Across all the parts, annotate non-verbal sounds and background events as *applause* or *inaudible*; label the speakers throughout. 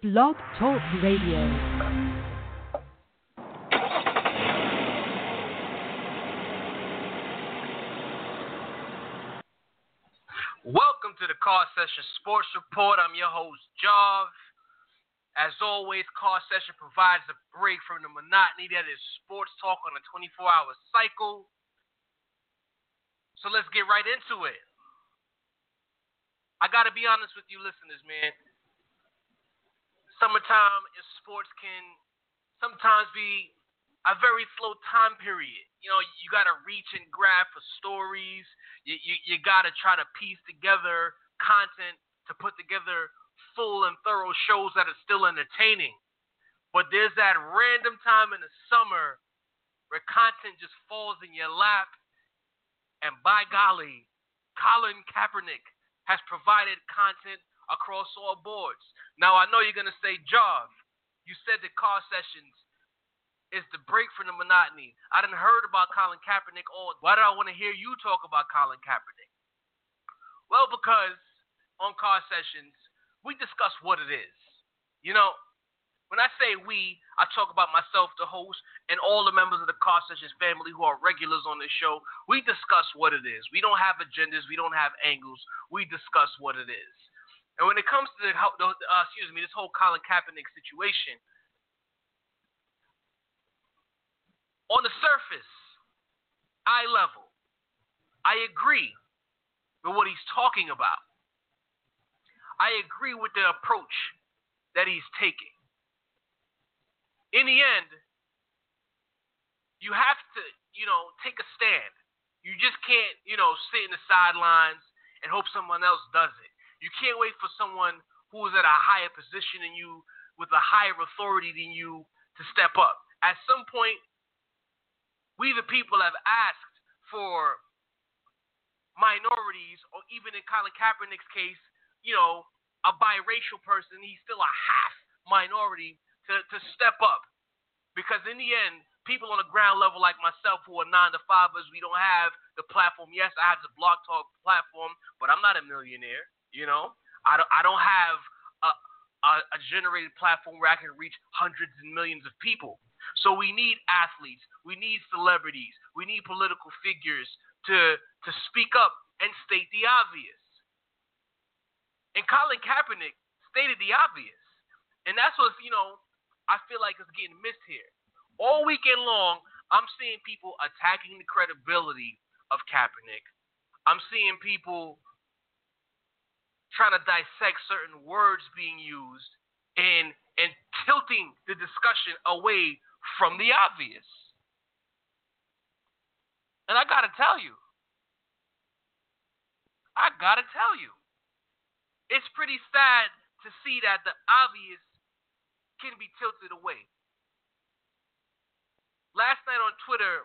Speaker 1: Blog Talk Radio.
Speaker 2: Welcome to the Car Session Sports Report. I'm your host, Jarv. As always, Car Session provides a break from the monotony that is sports talk on a 24 hour cycle. So let's get right into it. I got to be honest with you, listeners, man. Summertime in sports can sometimes be a very slow time period. You know, you got to reach and grab for stories. You, you, you got to try to piece together content to put together full and thorough shows that are still entertaining. But there's that random time in the summer where content just falls in your lap. And by golly, Colin Kaepernick has provided content across all boards. Now, I know you're going to say, Jarv, you said the car sessions is the break from the monotony. I didn't heard about Colin Kaepernick. All why did I want to hear you talk about Colin Kaepernick? Well, because on car sessions we discuss what it is. You know, when I say we, I talk about myself, the host, and all the members of the Car Sessions family who are regulars on this show. We discuss what it is. We don't have agendas. We don't have angles. We discuss what it is. And when it comes to the, uh, excuse me, this whole Colin Kaepernick situation, on the surface, eye level, I agree with what he's talking about. I agree with the approach that he's taking. In the end, you have to, you know, take a stand. You just can't, you know, sit in the sidelines and hope someone else does it. You can't wait for someone who is at a higher position than you, with a higher authority than you, to step up. At some point, we the people have asked for minorities, or even in Colin Kaepernick's case, you know, a biracial person, he's still a half minority to, to step up. Because in the end, people on the ground level like myself who are nine to fivers, we don't have the platform. Yes, I have the blog talk platform, but I'm not a millionaire, you know? I don't I don't have a, a, a generated platform where I can reach hundreds and millions of people. So we need athletes, we need celebrities, we need political figures to to speak up and state the obvious. And Colin Kaepernick stated the obvious. And that's what, you know, I feel like is getting missed here. All weekend long, I'm seeing people attacking the credibility of Kaepernick. I'm seeing people trying to dissect certain words being used and and tilting the discussion away from the obvious. And I gotta tell you, I gotta tell you, it's pretty sad to see that the obvious can be tilted away. Last night on Twitter,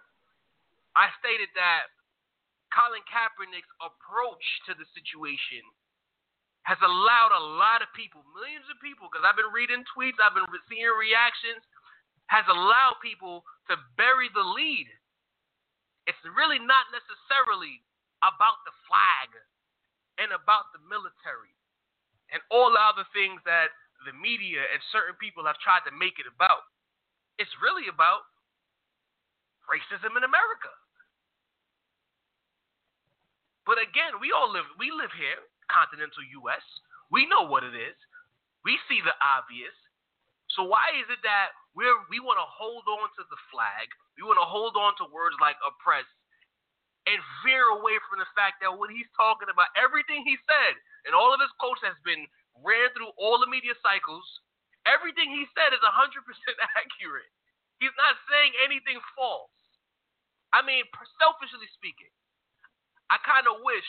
Speaker 2: I stated that Colin Kaepernick's approach to the situation has allowed a lot of people, millions of people, because I've been reading tweets, I've been seeing reactions, has allowed people to bury the lead. It's really not necessarily about the flag and about the military and all the other things that the media and certain people have tried to make it about. It's really about racism in America. But again, we all live we live here, continental US. We know what it is. We see the obvious. So why is it that we're we want to hold on to the flag? We want to hold on to words like oppress and veer away from the fact that what he's talking about, everything he said and all of his quotes has been ran through all the media cycles. Everything he said is 100% *laughs* accurate. He's not saying anything false. I mean, selfishly speaking, I kind of wish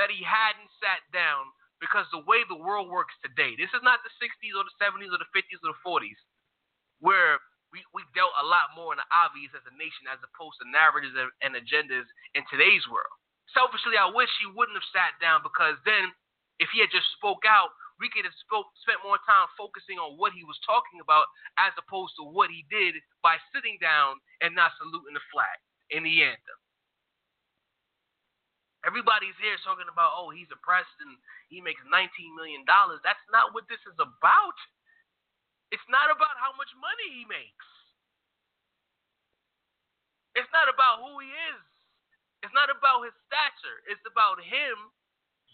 Speaker 2: that he hadn't sat down because the way the world works today, this is not the 60s or the 70s or the 50s or the 40s, where we, we dealt a lot more in the obvious as a nation as opposed to narratives and agendas in today's world. Selfishly, I wish he wouldn't have sat down because then if he had just spoke out, we could have spoke, spent more time focusing on what he was talking about as opposed to what he did by sitting down and not saluting the flag in the anthem. Everybody's here talking about, oh, he's oppressed and he makes $19 million. That's not what this is about. It's not about how much money he makes. It's not about who he is. It's not about his stature. It's about him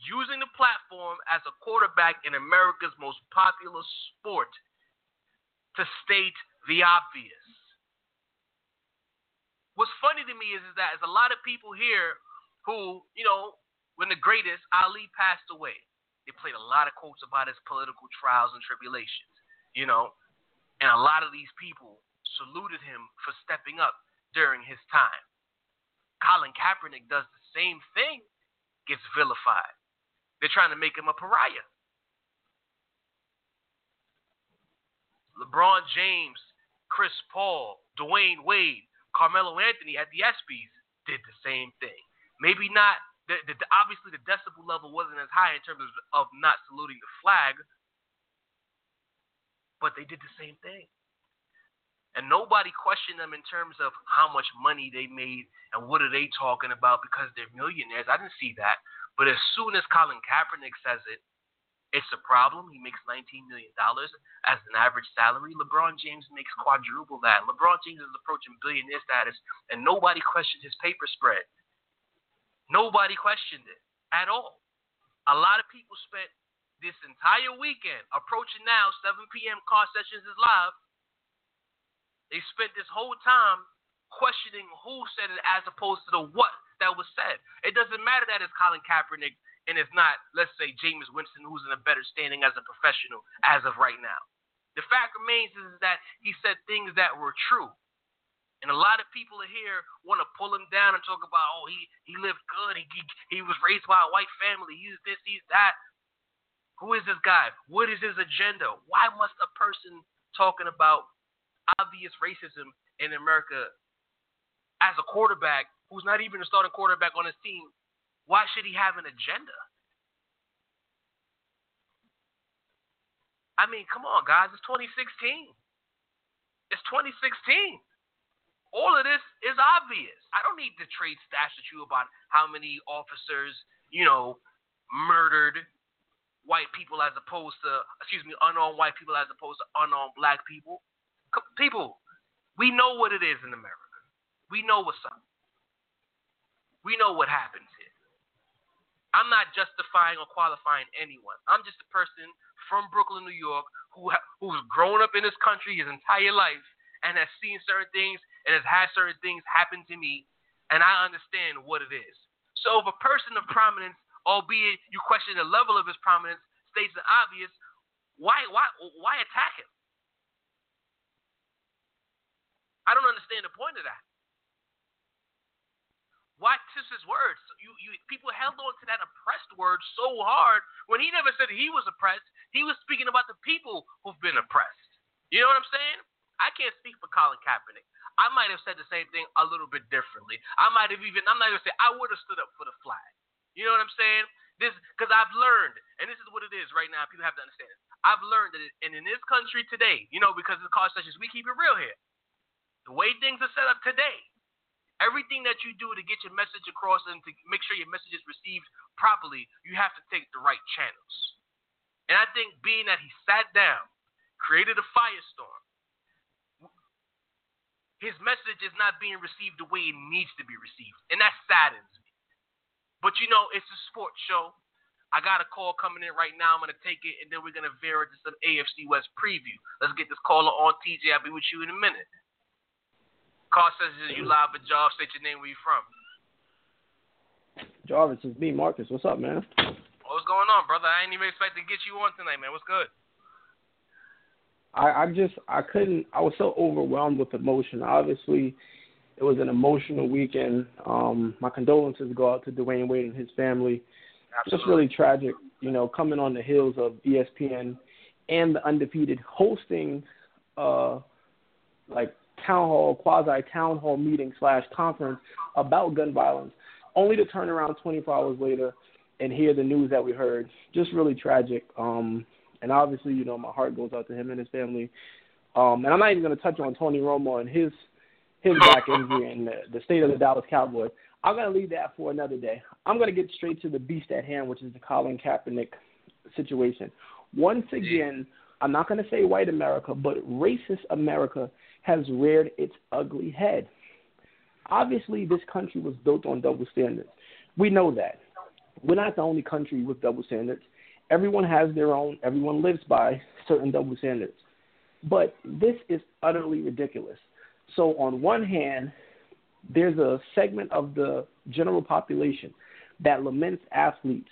Speaker 2: using the platform as a quarterback in America's most popular sport to state the obvious. What's funny to me is, is that there's a lot of people here who, you know, when the greatest Ali passed away, they played a lot of quotes about his political trials and tribulations, you know, and a lot of these people saluted him for stepping up during his time. Colin Kaepernick does the same thing, gets vilified. They're trying to make him a pariah. LeBron James, Chris Paul, Dwyane Wade, Carmelo Anthony at the ESPYS did the same thing. Maybe not. The, the, obviously, the decibel level wasn't as high in terms of, of not saluting the flag, but they did the same thing. And nobody questioned them in terms of how much money they made and what are they talking about because they're millionaires. I didn't see that. But as soon as Colin Kaepernick says it, it's a problem. He makes $19 million as an average salary. LeBron James makes quadruple that. LeBron James is approaching billionaire status, and nobody questioned his paper spread. Nobody questioned it at all. A lot of people spent this entire weekend approaching now 7 p.m. car sessions is live they spent this whole time questioning who said it as opposed to the what that was said. It doesn't matter that it's Colin Kaepernick and it's not, let's say, Jameis Winston, who's in a better standing as a professional as of right now. The fact remains is that he said things that were true. And a lot of people here want to pull him down and talk about, oh, he, he lived good. He, he, he was raised by a white family. He's this, he's that. Who is this guy? What is his agenda? Why must a person talking about obvious racism in America as a quarterback who's not even a starting quarterback on his team, why should he have an agenda? I mean, come on, guys. It's 2016. It's 2016. All of this is obvious. I don't need to trade stats with you about how many officers, you know, murdered white people as opposed to, excuse me, unarmed white people as opposed to unarmed black people people, we know what it is in America. We know what's up. We know what happens here. I'm not justifying or qualifying anyone. I'm just a person from Brooklyn, New York, who who's grown up in this country his entire life and has seen certain things and has had certain things happen to me, and I understand what it is. So if a person of prominence, albeit you question the level of his prominence, states the obvious, why why why attack him? I don't understand the point of that. Why twist his words? You, you, people held on to that oppressed word so hard when he never said he was oppressed. He was speaking about the people who've been oppressed. You know what I'm saying? I can't speak for Colin Kaepernick. I might have said the same thing a little bit differently. I might have even, I'm not going to say, I would have stood up for the flag. You know what I'm saying? This, because I've learned, and this is what it is right now. People have to understand it. I've learned that, it, and in this country today, you know, because of the car sessions, we keep it real here. The way things are set up today, everything that you do to get your message across and to make sure your message is received properly, you have to take the right channels. And I think being that he sat down, created a firestorm, his message is not being received the way it needs to be received. And that saddens me. But you know, it's a sports show. I got a call coming in right now. I'm going to take it, and then we're going to veer into some AFC West preview. Let's get this caller on. TJ, I'll be with you in a minute. Call says you live with Jarvis. State your name. Where you from?
Speaker 3: Jarvis, it's me, Marcus. What's up, man?
Speaker 2: What's going on, brother? I ain't even expect to get you on tonight, man. What's good?
Speaker 3: I, I just I couldn't. I was so overwhelmed with emotion. Obviously, it was an emotional weekend. Um, my condolences go out to Dwyane Wade and his family.
Speaker 2: Absolutely.
Speaker 3: Just really tragic, you know, coming on the heels of ESPN and the undefeated hosting, uh, like town hall, quasi town hall meeting slash conference about gun violence, only to turn around 24 hours later and hear the news that we heard. Just really tragic. Um, and obviously, you know, my heart goes out to him and his family. Um, and I'm not even going to touch on Tony Romo and his his back injury and the, the state of the Dallas Cowboys. I'm going to leave that for another day. I'm going to get straight to the beast at hand, which is the Colin Kaepernick situation. Once again, I'm not going to say white America, but racist America has reared its ugly head. Obviously, this country was built on double standards. We know that. We're not the only country with double standards. Everyone has their own, everyone lives by certain double standards. But this is utterly ridiculous. So, on one hand, there's a segment of the general population that laments athletes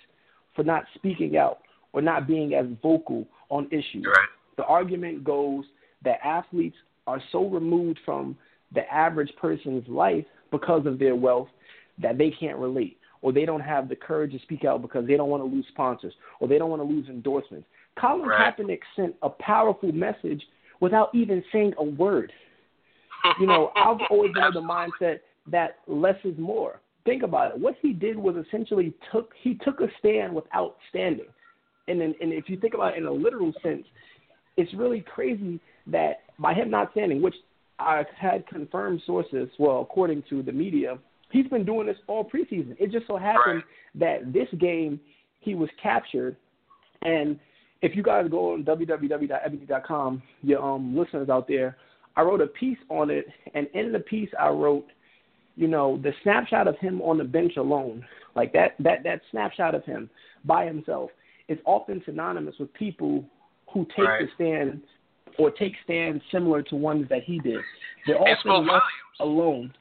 Speaker 3: for not speaking out or not being as vocal on issues.
Speaker 2: Right.
Speaker 3: The argument goes that athletes are so removed from the average person's life because of their wealth that they can't relate or they don't have the courage to speak out because they don't want to lose sponsors or they don't want to lose endorsements. Colin
Speaker 2: right.
Speaker 3: Kaepernick sent a powerful message without even saying a word. You know, *laughs* I've always been of the mindset that less is more. Think about it. What he did was essentially took he took a stand without standing. And then, and if you think about it in a literal sense, it's really crazy that by him not standing, which I've had confirmed sources, well, according to the media, he's been doing this all preseason. It just so happened
Speaker 2: right.
Speaker 3: that this game he was captured, and if you guys go on www.ebony.com, your um, listeners out there, I wrote a piece on it, and in the piece I wrote, you know, the snapshot of him on the bench alone, like that that that snapshot of him by himself, is often synonymous with people who take
Speaker 2: right.
Speaker 3: the stand or take stands similar to ones that he did. They're often left alone.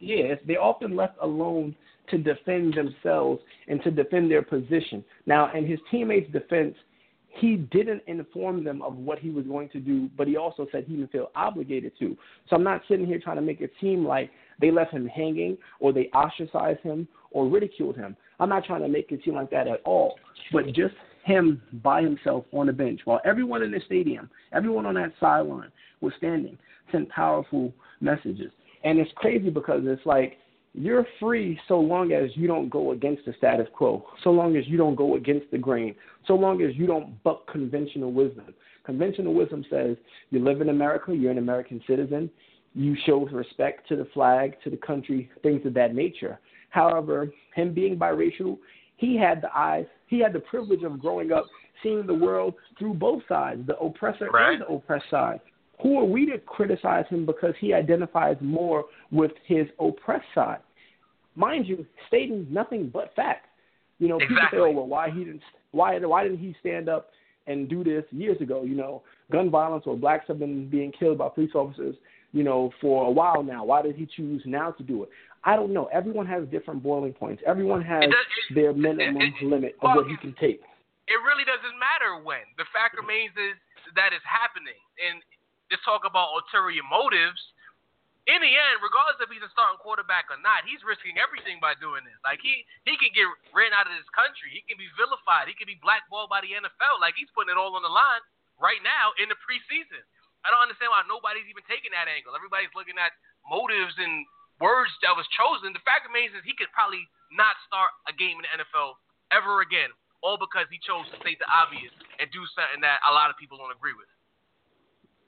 Speaker 3: Yes, they're often left alone to defend themselves and to defend their position. Now, in his teammates' defense, he didn't inform them of what he was going to do, but he also said he didn't feel obligated to. So I'm not sitting here trying to make it seem like they left him hanging or they ostracized him or ridiculed him. I'm not trying to make it seem like that at all. But just him by himself on the bench while everyone in the stadium, everyone on that sideline was standing, sent powerful messages. And it's crazy because it's like you're free so long as you don't go against the status quo, so long as you don't go against the grain, so long as you don't buck conventional wisdom. Conventional wisdom says you live in America, you're an American citizen, you show respect to the flag, to the country, things of that nature. However, him being biracial, he had the eyes, he had the privilege of growing up seeing the world through both sides, the oppressor
Speaker 2: Right.
Speaker 3: and the oppressed side. Who are we to criticize him because he identifies more with his oppressed side? Mind you, stating nothing but facts. You know, people say, "Oh, well, why he didn't? Why why didn't he stand up and do this years ago?" You know, gun violence or blacks have been being killed by police officers. You know, for a while now. Why did he choose now to do it? I don't know. Everyone has different boiling points. Everyone has
Speaker 2: It does- it-
Speaker 3: their minimum
Speaker 2: it- it-
Speaker 3: limit of
Speaker 2: well,
Speaker 3: what he can take.
Speaker 2: it really doesn't matter when. The fact remains is that it's happening. And just talk about ulterior motives. In the end, regardless if he's a starting quarterback or not, he's risking everything by doing this. Like he he can get ran out of this country. He can be vilified. He can be blackballed by the NFL. Like he's putting it all on the line right now in the preseason. I don't understand why nobody's even taking that angle. Everybody's looking at motives and words that was chosen. The fact remains is he could probably not start a game in the NFL ever again, all because he chose to state the obvious and do something that a lot of people don't agree with.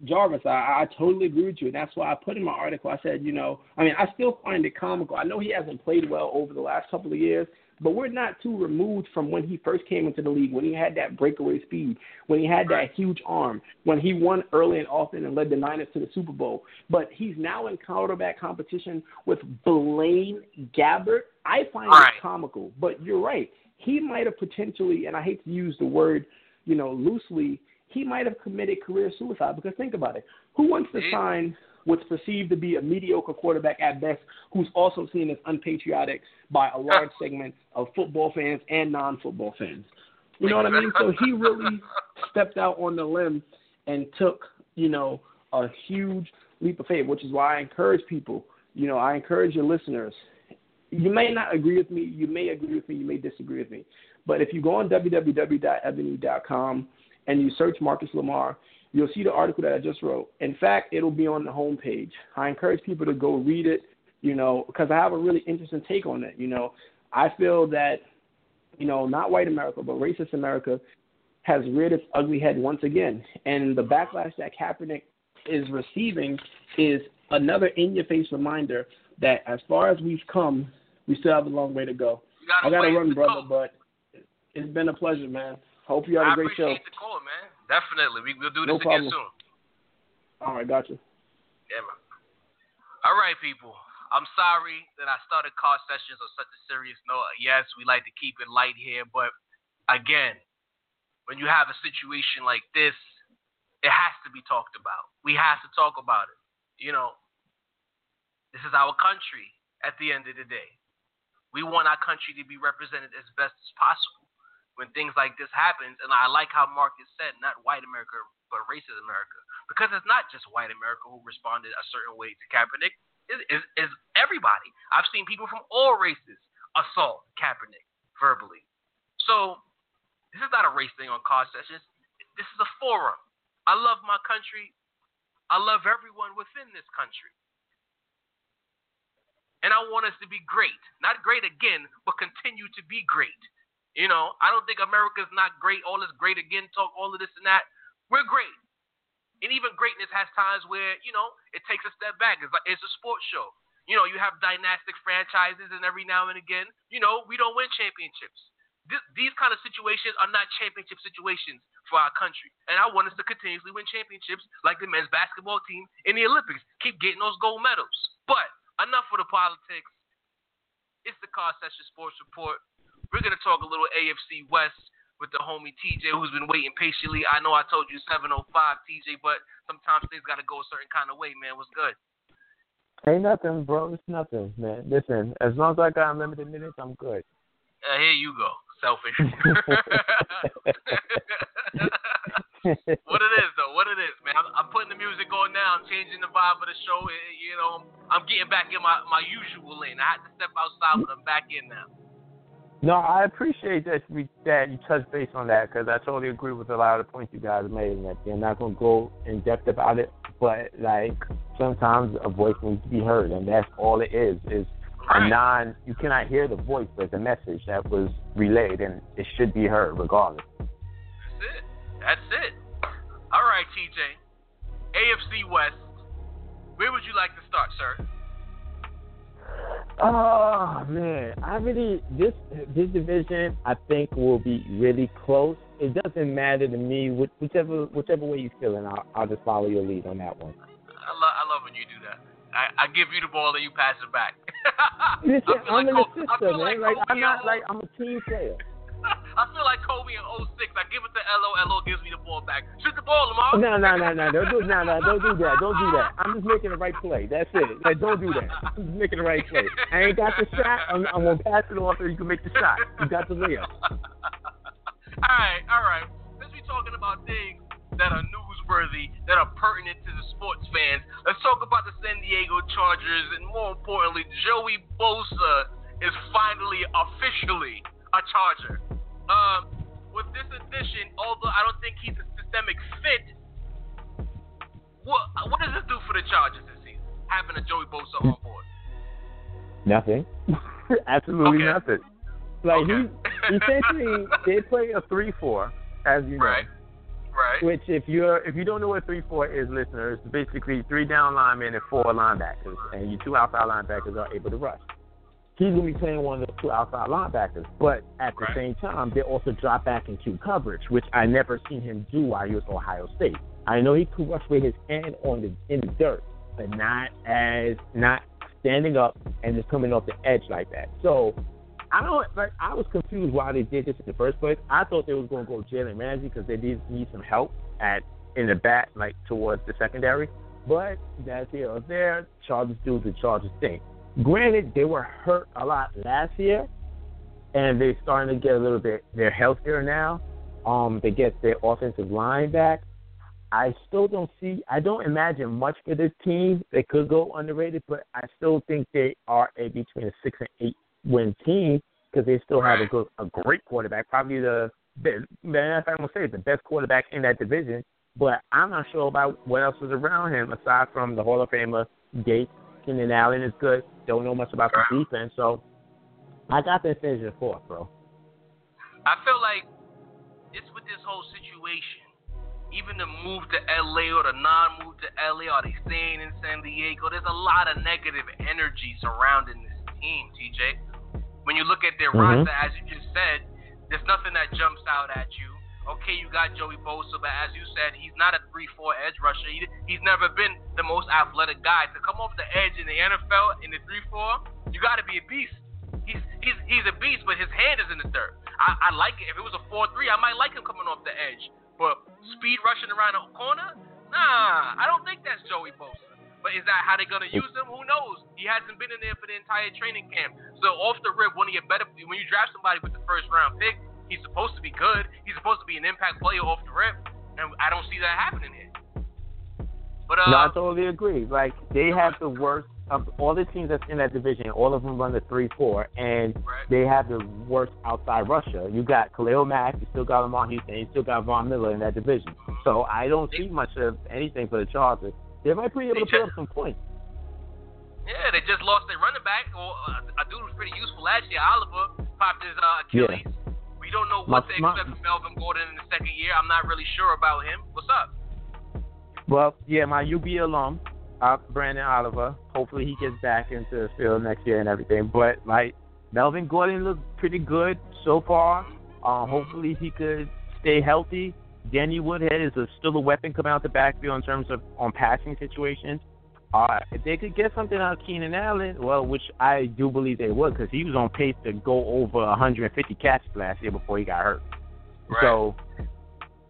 Speaker 3: Jarvis, I, I totally agree with you. And that's why I put in my article, I said, you know, I mean, I still find it comical. I know he hasn't played well over the last couple of years, but we're not too removed from when he first came into the league, when he had that breakaway speed, when he had that huge arm, when he won early and often and led the Niners to the Super Bowl. But he's now in quarterback competition with Blaine Gabbert. I find
Speaker 2: Right.
Speaker 3: it comical, but you're right. He might have potentially, and I hate to use the word, you know, loosely, he might have committed career suicide because think about it. Who wants to sign what's perceived to be a mediocre quarterback at best, who's also seen as unpatriotic by a large *laughs* segment of football fans and non-football fans? You know what I mean? So he *laughs* really stepped out on the limb and took, you know, a huge leap of faith, which is why I encourage people. You know, I encourage your listeners. You may not agree with me. You may agree with me. You may disagree with me. But if you go on www.ebony.com and you search Marcus Lamar, you'll see the article that I just wrote. In fact, it'll be on the homepage. I encourage people to go read it, you know, because I have a really interesting take on it. You know, I feel that, you know, not white America, but racist America has reared its ugly head once again. And the backlash that Kaepernick is receiving is another in your face reminder that as far as we've come, we still have a long way to go. I got to run, brother,
Speaker 2: go.
Speaker 3: but it's been a pleasure, man. Hope you have
Speaker 2: I
Speaker 3: a great show.
Speaker 2: I appreciate the call, man. Definitely. We, we'll do
Speaker 3: No
Speaker 2: this again
Speaker 3: problem.
Speaker 2: soon.
Speaker 3: All right, gotcha.
Speaker 2: Yeah, man. All right, people. I'm sorry that I started car sessions on such a serious note. Yes, we like to keep it light here, but again, when you have a situation like this, it has to be talked about. We have to talk about it. You know, this is our country at the end of the day. We want our country to be represented as best as possible when things like this happens. And I like how Marcus said, not white America, but racist America. Because it's not just white America who responded a certain way to Kaepernick. It is is everybody. I've seen people from all races assault Kaepernick verbally. So this is not a race thing on car sessions. This is a forum. I love my country. I love everyone within this country. And I want us to be great. Not great again, but continue to be great. You know, I don't think America's not great, all this great again talk, all of this and that. We're great. And even greatness has times where, you know, it takes a step back. It's like it's a sports show. You know, you have dynastic franchises and every now and again, you know, we don't win championships. This, these kind of situations are not championship situations for our country. And I want us to continuously win championships like the men's basketball team in the Olympics. Keep getting those gold medals. But enough for the politics. It's the Car Session Sports Report. We're going to talk a little AFC West with the homie TJ, who's been waiting patiently. I know I told you 7:05, TJ, but sometimes things got to go a certain kind of way, man. What's good?
Speaker 4: Ain't nothing, bro. It's nothing, man. Listen, as long as I got unlimited minutes, I'm good.
Speaker 2: Uh, here you go, selfish. *laughs* *laughs* what it is, though, what it is, man. I'm, I'm putting the music on now. I'm changing the vibe of the show. You know, I'm getting back in my, my usual lane. I had to step outside, but I'm back in now.
Speaker 4: No, I appreciate that we, that you touched base on that because I totally agree with a lot of the points you guys made. And that they're not gonna go in depth about it, but like sometimes a voice needs to be heard, and that's all it is. Is a non. You cannot hear the voice, but the message that was relayed, and it should be heard regardless.
Speaker 2: That's it. That's it. All right, TJ. AFC West. Where would you like to start, sir?
Speaker 4: Oh man, I really this this division I think will be really close. It doesn't matter to me which, whichever whichever way you're feeling. I'll, I'll just follow your lead on that one.
Speaker 2: I love I love when you do that. I, I give you the ball and you pass it back. *laughs*
Speaker 4: Listen, I'm
Speaker 2: like
Speaker 4: an
Speaker 2: I
Speaker 4: assistant, man.
Speaker 2: Like,
Speaker 4: I'm not like I'm a team player.
Speaker 2: I feel like Kobe in 06. I give it to LO. LO gives me the ball back. Shoot the ball, Lamar.
Speaker 4: No, no, no, no, don't do no, no, don't do that, don't do that. I'm just making the right play. That's it. Like, don't do that. I'm just making the right play. I ain't got the shot. I'm, I'm gonna pass it off so you can make the shot. You got the layup. *laughs*
Speaker 2: all right, all right. Since we're talking about things that are newsworthy, that are pertinent to the sports fans, let's talk about the San Diego Chargers, and more importantly, Joey Bosa is finally officially a Charger. Um, with this addition, although I don't think he's a systemic fit, what what does this do for the Chargers this season? Having a Joey Bosa on board.
Speaker 4: Nothing. *laughs* Absolutely
Speaker 2: Okay.
Speaker 4: nothing. Like
Speaker 2: Okay.
Speaker 4: he essentially *laughs* they play a three four, as you know.
Speaker 2: Right. Right.
Speaker 4: Which if you're if you don't know what three four is, listeners, basically three down linemen and four linebackers, and your two outside linebackers are able to rush. He's gonna be playing one of the two outside linebackers, but at the
Speaker 2: Right.
Speaker 4: same time, they also drop back into coverage, which I never seen him do while he was at Ohio State. I know he could rush with his hand on the in the dirt, but not as not standing up and just coming off the edge like that. So I don't like. I was confused why they did this in the first place. I thought they was going to go Jalen Ramsey because they did need some help at in the back, like towards the secondary. But that's here or there. Chargers do the Chargers thing. Granted, they were hurt a lot last year, and they're starting to get a little bit. They're healthier now. Um, they get their offensive line back. I still don't see. I don't imagine much for this team. They could go underrated, but I still think they are a between a six and eight win team because they still have a good, a great quarterback, probably the best. Man, I'm gonna say the best quarterback in that division. But I'm not sure about what else is around him aside from the Hall of Famer Gates. Keenan Allen is good. Don't know much about the defense, so I got them finishing fourth, bro.
Speaker 2: I feel like it's with this whole situation. Even the move to LA or the non-move to LA, are they staying in San Diego? There's a lot of negative energy surrounding this team, TJ. When you look at their
Speaker 4: Mhm.
Speaker 2: roster, as you just said, there's nothing that jumps out at you. Okay, you got Joey Bosa, but as you said, he's not a 3-4 edge rusher. He, he's never been the most athletic guy. To come off the edge in the NFL in the 3-4, you got to be a beast. He's, he's he's a beast, but his hand is in the dirt. I, I like it. If it was a 4-3, I might like him coming off the edge. But speed rushing around the corner, nah, I don't think that's Joey Bosa. But is that how they're gonna use him? Who knows? He hasn't been in there for the entire training camp. So off the rip, one of your better when you draft somebody with the first round pick, he's supposed to be good. He's supposed to be an impact player off the rip, and I don't see that happening here. But uh,
Speaker 4: no, I totally agree. Like they have the worst of all the teams that's in that division. All of them run the three four, and
Speaker 2: right.
Speaker 4: they have the worst outside rusher. You got Khalil Mack, you still got Lamar Houston, you still got Von Miller in that division. So I don't see much of anything for the Chargers. They might be able to put up some points.
Speaker 2: Yeah, they just lost their running back. Or uh, a dude was pretty useful last year. Oliver popped his uh, Achilles. Yeah. We don't know what my, to expect from Melvin Gordon in the second year. I'm not really sure about him. What's up?
Speaker 4: Well, yeah, my UB alum, uh, Branden Oliver. Hopefully he gets back into the field next year and everything. But like Melvin Gordon looked pretty good so far. Uh, hopefully he could stay healthy Danny Woodhead is a, still a weapon coming out the backfield in terms of on passing situations. Uh, if they could get something out of Keenan Allen, well, which I do believe they would, because he was on pace to go over 150 catches last year before he got hurt.
Speaker 2: Right.
Speaker 4: So,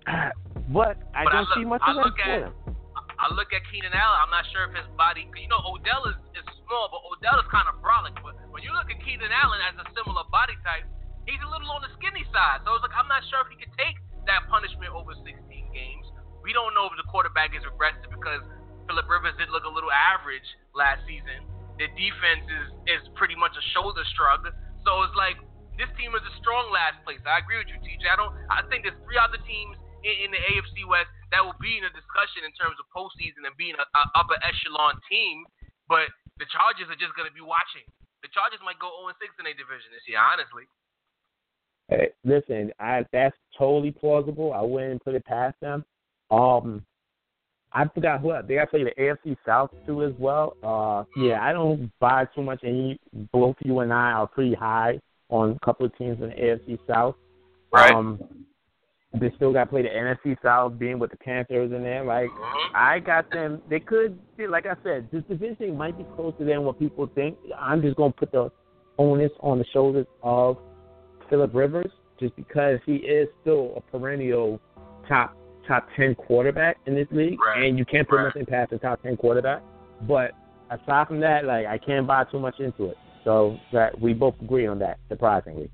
Speaker 4: *sighs* but I
Speaker 2: but
Speaker 4: don't
Speaker 2: I look,
Speaker 4: see much
Speaker 2: I
Speaker 4: of
Speaker 2: look
Speaker 4: that
Speaker 2: at, I look at Keenan Allen. I'm not sure if his body, you know, Odell is, is small, but Odell is kind of brolic. But when you look at Keenan Allen as a similar body type, he's a little on the skinny side. So it's like I'm not sure if he could take that punishment over 16 games. We don't know if the quarterback is regressive because Philip Rivers did look a little average last season. Their defense is, is pretty much a shoulder shrug. So it's like this team is a strong last place. I agree with you, TJ. I don't. I think there's three other teams in, in the AFC West that will be in a discussion in terms of postseason and being an upper echelon team. But the Chargers are just going to be watching. The Chargers might go 0 6 in their division this year, honestly.
Speaker 4: Hey, listen, I that's totally plausible. I wouldn't put it past them. Um, I forgot who they got to play the AFC South too as well. Uh, yeah, I don't buy too much. And both you and I are pretty high on a couple of teams in the AFC South.
Speaker 2: Right.
Speaker 4: Um, they still got to play the NFC South, being with the Panthers in there. Like
Speaker 2: mm-hmm.
Speaker 4: I got them. They could, like I said, this division might be closer than what people think. I'm just gonna put the onus on the shoulders of Philip Rivers just because he is still a perennial top top ten quarterback in this league,
Speaker 2: right.
Speaker 4: and you can't put
Speaker 2: right.
Speaker 4: nothing past a top ten quarterback. But aside from that, like I can't buy too much into it. So that we both agree on that, surprisingly.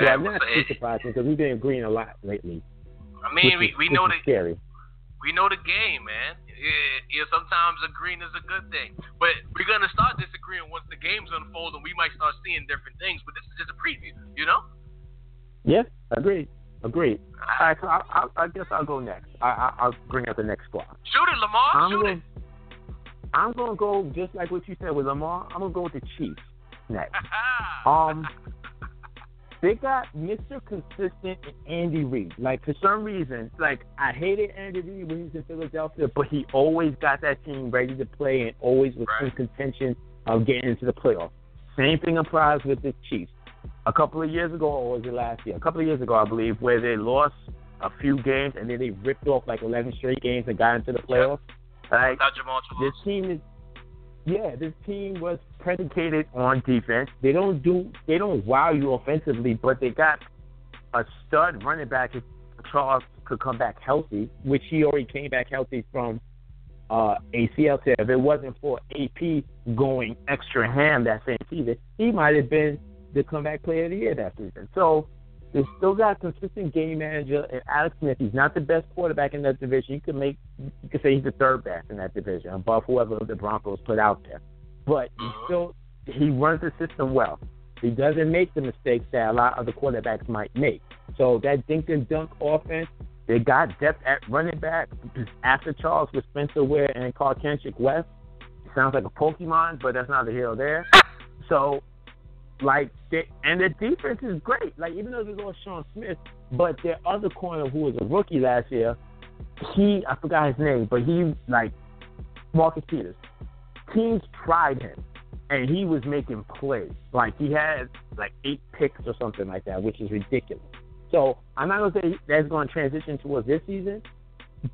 Speaker 2: Yeah,
Speaker 4: well, not too surprising because we've been agreeing a lot lately.
Speaker 2: I mean, we,
Speaker 4: is,
Speaker 2: we know the
Speaker 4: scary.
Speaker 2: We know the game, man. Yeah, sometimes agreeing is a good thing, but we're gonna start disagreeing once the games unfold, and we might start seeing different things. But this is just a preview, you know.
Speaker 4: Yeah, agreed. Agreed. All right, so I, I, I guess I'll go next. I, I, will bring out the next squad.
Speaker 2: Shoot it, Lamar.
Speaker 4: I'm
Speaker 2: Shoot
Speaker 4: gonna,
Speaker 2: it.
Speaker 4: I'm gonna go just like what you said with Lamar. I'm gonna go with the Chiefs next. *laughs* um, they got Mr. Consistent and Andy Reid. Like for some reason, like I hated Andy Reid when he was in Philadelphia, but he always got that team ready to play and always was
Speaker 2: right.
Speaker 4: in contention of getting into the playoffs. Same thing applies with the Chiefs a couple of years ago, or was it last year? A couple of years ago, I believe, where they lost a few games and then they ripped off like 11 straight games and got into the playoffs. Like this team is, yeah, this team was predicated on defense. They don't do, they don't wow you offensively, but they got a stud running back if Charles could come back healthy, which he already came back healthy from uh, ACL tear. If it wasn't for AP going extra ham that same season, he might have been the comeback player of the year that season. So they still got a consistent game manager and Alex Smith. He's not the best quarterback in that division. You could make you could say he's the third best in that division above whoever the Broncos put out there. But he
Speaker 2: uh-huh.
Speaker 4: still he runs the system well. He doesn't make the mistakes that a lot of the quarterbacks might make. So that dink and dunk offense, they got depth at running back after Charles with Spencer Ware and Charcandrick West. Sounds like a Pokemon, but that's not the hero there. So like, and the defense is great. Like, even though they lost Sean Smith, but their other corner, who was a rookie last year, he, I forgot his name, but he, like, Marcus Peters. Teams tried him, and he was making plays. Like, he had, like, eight picks or something like that, which is ridiculous. So I'm not gonna say that's going to transition towards this season,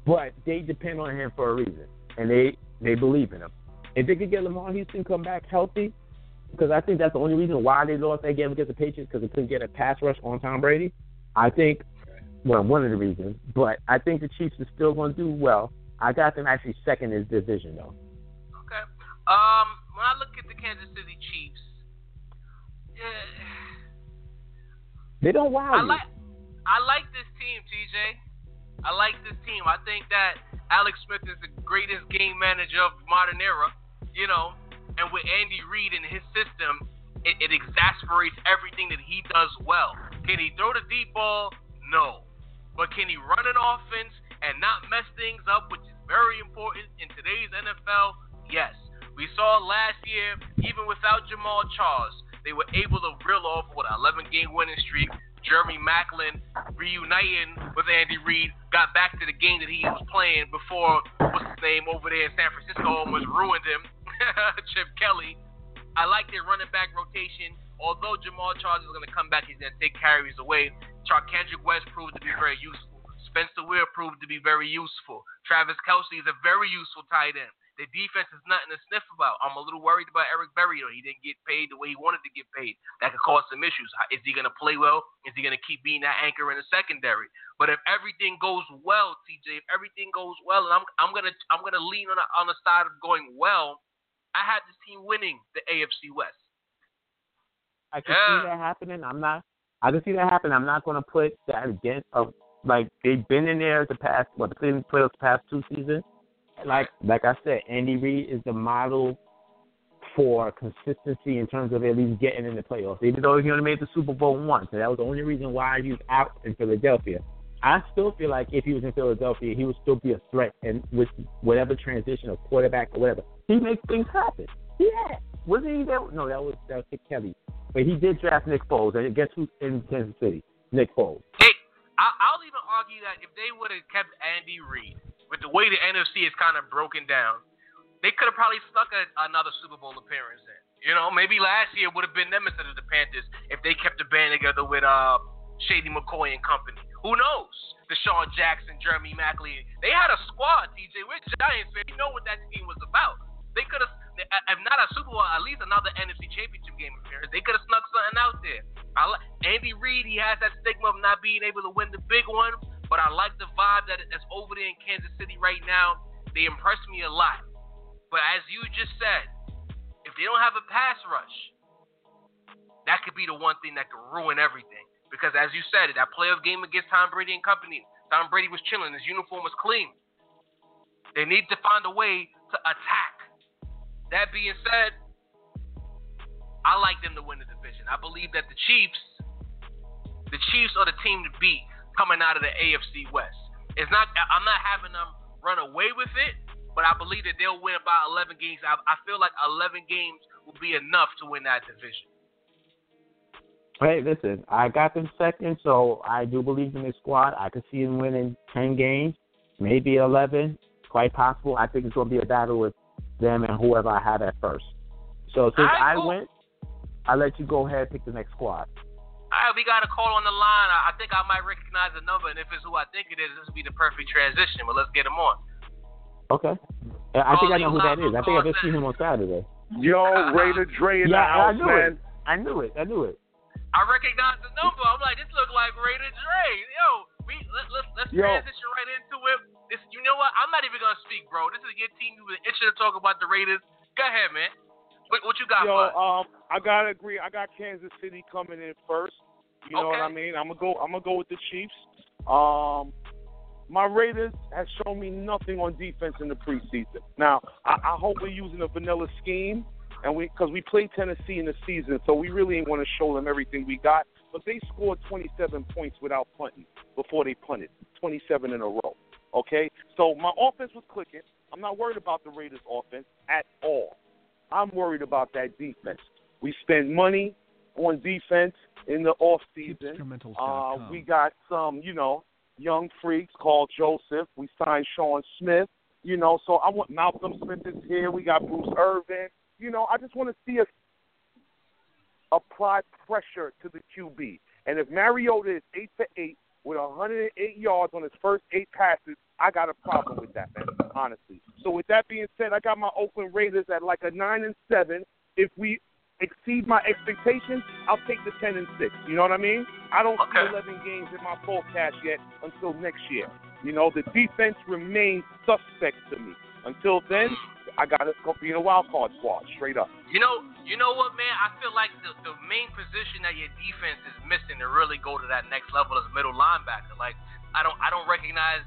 Speaker 4: but they depend on him for a reason, and they they believe in him. If they could get Lamar Houston come back healthy, because I think that's the only reason why they lost that game against the Patriots because they couldn't get a pass rush on Tom Brady. I think, well, one of the reasons, but I think the Chiefs are still going to do well. I got them actually second in this division though.
Speaker 2: Okay. Um, when I look at the Kansas City Chiefs, yeah,
Speaker 4: they don't wow
Speaker 2: I like I like this team, TJ. I like this team. I think that Alex Smith is the greatest game manager of modern era. You know, and with Andy Reid and his system, it, it exasperates everything that he does well. Can he throw the deep ball? No. But can he run an offense and not mess things up, which is very important in today's NFL? Yes. We saw last year, even without Jamaal Charles, they were able to reel off what an 11 game winning streak. Jeremy Maclin reuniting with Andy Reid got back to the game that he was playing before what's his name over there in San Francisco almost ruined him. *laughs* Chip Kelly. I like their running back rotation. Although Jamaal Charles is going to come back, he's going to take carries away. Charcandrick West proved to be very useful. Spencer Ware proved to be very useful. Travis Kelce is a very useful tight end. The defense is nothing to sniff about. I'm a little worried about Eric Berry. He didn't get paid the way he wanted to get paid. That could cause some issues. Is he going to play well? Is he going to keep being that anchor in the secondary? But if everything goes well, TJ, if everything goes well, and I'm I'm gonna I'm gonna lean on the, on the side of going well, I had this team winning the AFC West.
Speaker 4: I can yeah. see that happening. I'm not. I can see that happening. I'm not going to put that against. Of like they've been in there the past what the Cleveland playoffs past two seasons. Like like I said, Andy Reid is the model for consistency in terms of at least getting in the playoffs. Even though he only made the Super Bowl once, and that was the only reason why he was out in Philadelphia. I still feel like if he was in Philadelphia, he would still be a threat, and with whatever transition of quarterback or whatever, he makes things happen. Yeah, wasn't he there? No, that was that was Nick Kelly, but he did draft Nick Foles, and guess who's in Kansas City? Nick Foles.
Speaker 2: Hey, I'll even argue that if they would have kept Andy Reid, with the way the NFC is kind of broken down, they could have probably stuck a, another Super Bowl appearance in. You know, maybe last year would have been them instead of the Panthers if they kept the band together with uh, Shady McCoy and company. Who knows? DeSean Jackson, Jeremy Maclin. They had a squad, TJ. We're Giants fans. You know what that team was about. They could have, uh, if not a Super Bowl, at least another NFC Championship game appearance. They could have snuck something out there. I like Andy Reid. He has that stigma of not being able to win the big one, but I like the vibe that that's over there in Kansas City right now. They impress me a lot. But as you just said, if they don't have a pass rush, that could be the one thing that could ruin everything. Because as you said, that playoff game against Tom Brady and company, Tom Brady was chilling. His uniform was clean. They need to find a way to attack. That being said, I like them to win the division. I believe that the Chiefs, the Chiefs are the team to beat coming out of the AFC West. It's not. I'm not having them run away with it, but I believe that they'll win about 11 games. I, I feel like 11 games will be enough to win that division.
Speaker 4: Hey, listen, I got them second, so I do believe in this squad. I could see them winning 10 games, maybe 11, quite possible. I think it's going to be a battle with them and whoever I have at first. So since right, I cool. went, I let you go ahead and pick the next squad.
Speaker 2: All right, we got a call on the line. I think I might recognize the number, and if it's who I think it is, this will be the perfect transition. But let's get him on.
Speaker 4: Okay. I think I know who that is. I think I just seen him on Saturday.
Speaker 5: Yo, *laughs* Raider Dre in
Speaker 4: yeah,
Speaker 5: the house,
Speaker 4: I knew
Speaker 5: man.
Speaker 4: It. I knew it. I knew it.
Speaker 2: I recognize the number. I'm like, this look like Raider Dre. Yo, we let, let, let's Yo. transition right into it. This, you know what? I'm not even gonna speak, bro. This is your team. You've been itching to talk about the Raiders. Go ahead, man. What, what you got?
Speaker 5: Yo,
Speaker 2: bud?
Speaker 5: um, I gotta agree. I got Kansas City coming in first. You know what I mean? I'm gonna go. I'm gonna go with the Chiefs. Um, my Raiders has shown me nothing on defense in the preseason. Now, I, I hope we're using a vanilla scheme and we because we played Tennessee in the season, so we really ain't want to show them everything we got. But they scored 27 points without punting before they punted, 27 in a row. Okay, so my offense was clicking. I'm not worried about the Raiders' offense at all. I'm worried about that defense. We spend money on defense in the off season. Uh, we got some, you know, young freaks called Joseph. We signed Sean Smith. You know, so I want Malcolm Smith is here. We got Bruce Irvin you know, I just want to see us apply pressure to the QB. And if Mariota is eight for eight with 108 yards on his first eight passes, I got a problem with that, man. Honestly. So with that being said, I got my Oakland Raiders at like a nine and seven. If we exceed my expectations, I'll take the ten and six. You know what I mean? I don't
Speaker 2: Okay.
Speaker 5: see 11 games in my forecast yet until next year. You know, the defense remains suspect to me. Until then, I got to go be in a wild card squad, straight up.
Speaker 2: You know, you know what, man? I feel like the, the main position that your defense is missing to really go to that next level is middle linebacker. Like, I don't, I don't recognize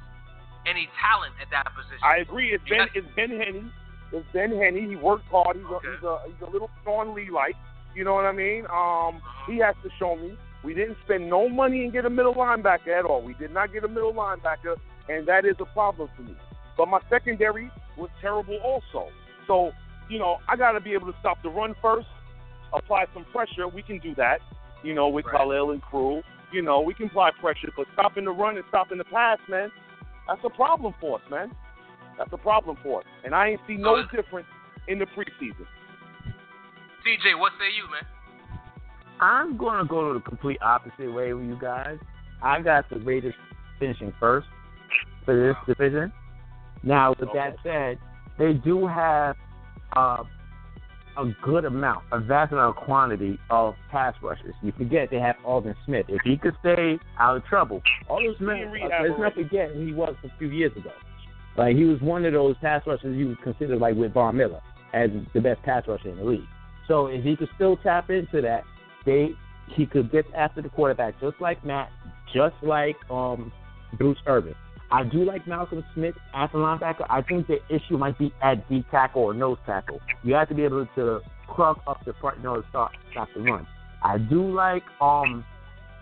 Speaker 2: any talent at that position.
Speaker 5: I agree. It's Ben. It's Ben Heeney. It's Ben Heeney. He worked hard. He's a, he's a he's a little Sean Lee like. You know what I mean? Um, he has to show me. We didn't spend no money and get a middle linebacker at all. We did not get a middle linebacker, and that is a problem for me. But my secondary was terrible also. So you know I got to be able to stop the run first, apply some pressure. We can do that. You know with
Speaker 2: Right.
Speaker 5: Khalil and crew. You know we can apply pressure, but stopping the run and stopping the pass, man, that's a problem for us, man. That's a problem for us. And I ain't see no
Speaker 2: So-
Speaker 5: difference in the preseason.
Speaker 2: TJ, what say you, man?
Speaker 4: I'm gonna go the complete opposite way with you guys. I got the Raiders finishing first for this division. Now, with that said, they do have uh, a good amount, a vast amount of quantity of pass rushers. You forget they have Aldon Smith. If he could stay out of trouble, Aldon Smith, uh, let's not forget who he was a few years ago. Like he was one of those pass rushers you would consider like with Von Miller as the best pass rusher in the league. So if he could still tap into that, they he could get after the quarterback just like Mack, just like um Bruce Irvin. I do like Malcolm Smith as a linebacker. I think the issue might be at D tackle or nose tackle. You have to be able to plug up the front nose stop stop the run. I do like um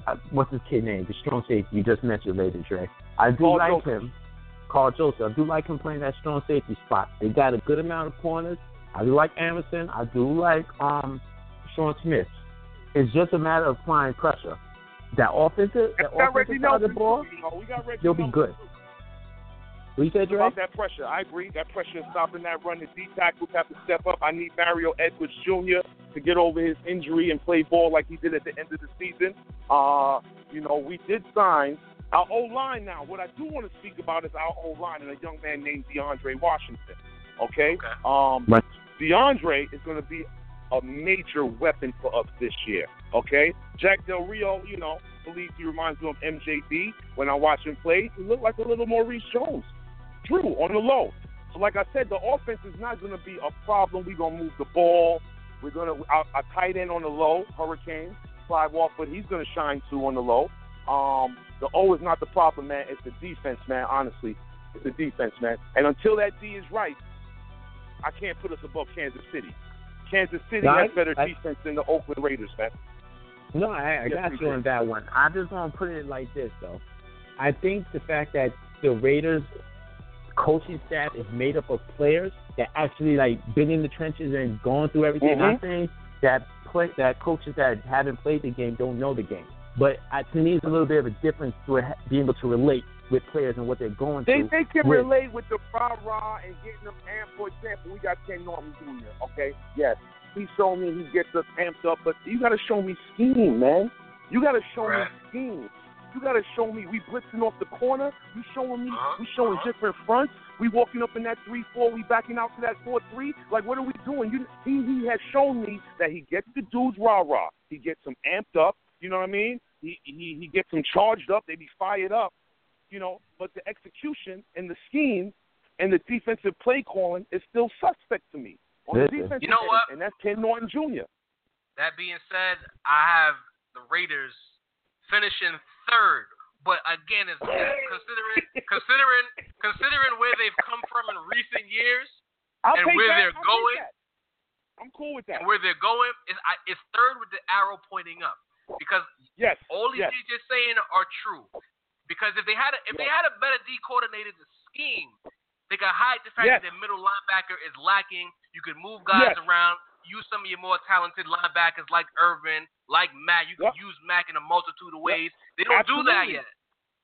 Speaker 4: uh, what's his kid name? The strong safety you just mentioned later, Dre. I do
Speaker 5: Karl
Speaker 4: like
Speaker 5: Joseph.
Speaker 4: him. Karl Joseph. I do like him playing that strong safety spot. They got a good amount of corners. I do like Anderson. I do like um Sean Smith. It's just a matter of applying pressure. That offensive, that
Speaker 5: We got Reggie
Speaker 4: offensive side of the ball,
Speaker 5: You know, we got Reggie
Speaker 4: they'll be good. What you said, Dre?
Speaker 5: About that pressure, I agree. That pressure is stopping that run. The D tackles have to step up. I need Mario Edwards Jr. to get over his injury and play ball like he did at the end of the season. Uh, you know, we did sign our O line now. What I do want to speak about is our O line and a young man named DeAndre Washington. Okay?
Speaker 2: Okay.
Speaker 5: Um,
Speaker 4: Right.
Speaker 5: DeAndre is going to be a major weapon for us this year. Okay, Jack Del Rio, you know, believes he reminds me of MJD. When I watch him play, he looked like a little Maurice Jones. Drew on the low. So, like I said, the offense is not going to be a problem. We're going to move the ball. We're going to our, our tight end on the low, Hurricane, Clive Walford. He's going to shine too on the low. Um, the O is not the problem, man. It's the defense, man. Honestly, it's the defense, man. And until that D is right, I can't put us above Kansas City. Kansas City
Speaker 4: No, I-
Speaker 5: has better
Speaker 4: I-
Speaker 5: defense than the Oakland Raiders, man.
Speaker 4: No, I, I
Speaker 5: Yes,
Speaker 4: got you on that one. I just want to put it like this, though. I think the fact that the Raiders coaching staff is made up of players that actually like been in the trenches and gone through everything.
Speaker 5: Mhm.
Speaker 4: I'm saying that play that coaches that haven't played the game don't know the game. But I, to me, it's a little bit of a difference to it- being able to relate with players and what they're going
Speaker 5: They
Speaker 4: through.
Speaker 5: they can
Speaker 4: with-
Speaker 5: relate with the rah rah and getting them amped. For example, we got Ken Norton Jr. Okay, yes, he showed me he gets us amped up, but you got to show me scheme, man. You got to show
Speaker 2: Right.
Speaker 5: me scheme. You got to show me we blitzing off the corner. You showing me
Speaker 2: Uh-huh,
Speaker 5: we showing
Speaker 2: uh-huh.
Speaker 5: different fronts. We walking up in that three four. We backing out to that four three. Like what are we doing? You, he he has shown me that he gets the dudes rah rah. He gets them amped up. You know what I mean? He he he gets them charged up. They be fired up you know, but the execution and the scheme and the defensive play calling is still suspect to me on the
Speaker 4: Listen.
Speaker 5: defensive
Speaker 2: You know
Speaker 5: end,
Speaker 2: what?
Speaker 5: and that's Ken Norton Jr.
Speaker 2: That being said, I have the Raiders finishing third. But again, it's, it's considering considering considering where they've come from in recent years
Speaker 5: I'll
Speaker 2: and where
Speaker 5: that.
Speaker 2: they're
Speaker 5: I'll
Speaker 2: going.
Speaker 5: I'm cool with that.
Speaker 2: where they're going, is it's third with the arrow pointing up. Because
Speaker 5: Yes.
Speaker 2: all these
Speaker 5: yes.
Speaker 2: things you're saying are true. Because if they had a, if they had a better D coordinated scheme, they could hide the fact
Speaker 5: Yes.
Speaker 2: that their middle linebacker is lacking. You could move guys
Speaker 5: Yes.
Speaker 2: around, use some of your more talented linebackers like Irvin, like Mack. You can
Speaker 5: Yep.
Speaker 2: use Mac in a multitude of ways. They don't do that yet.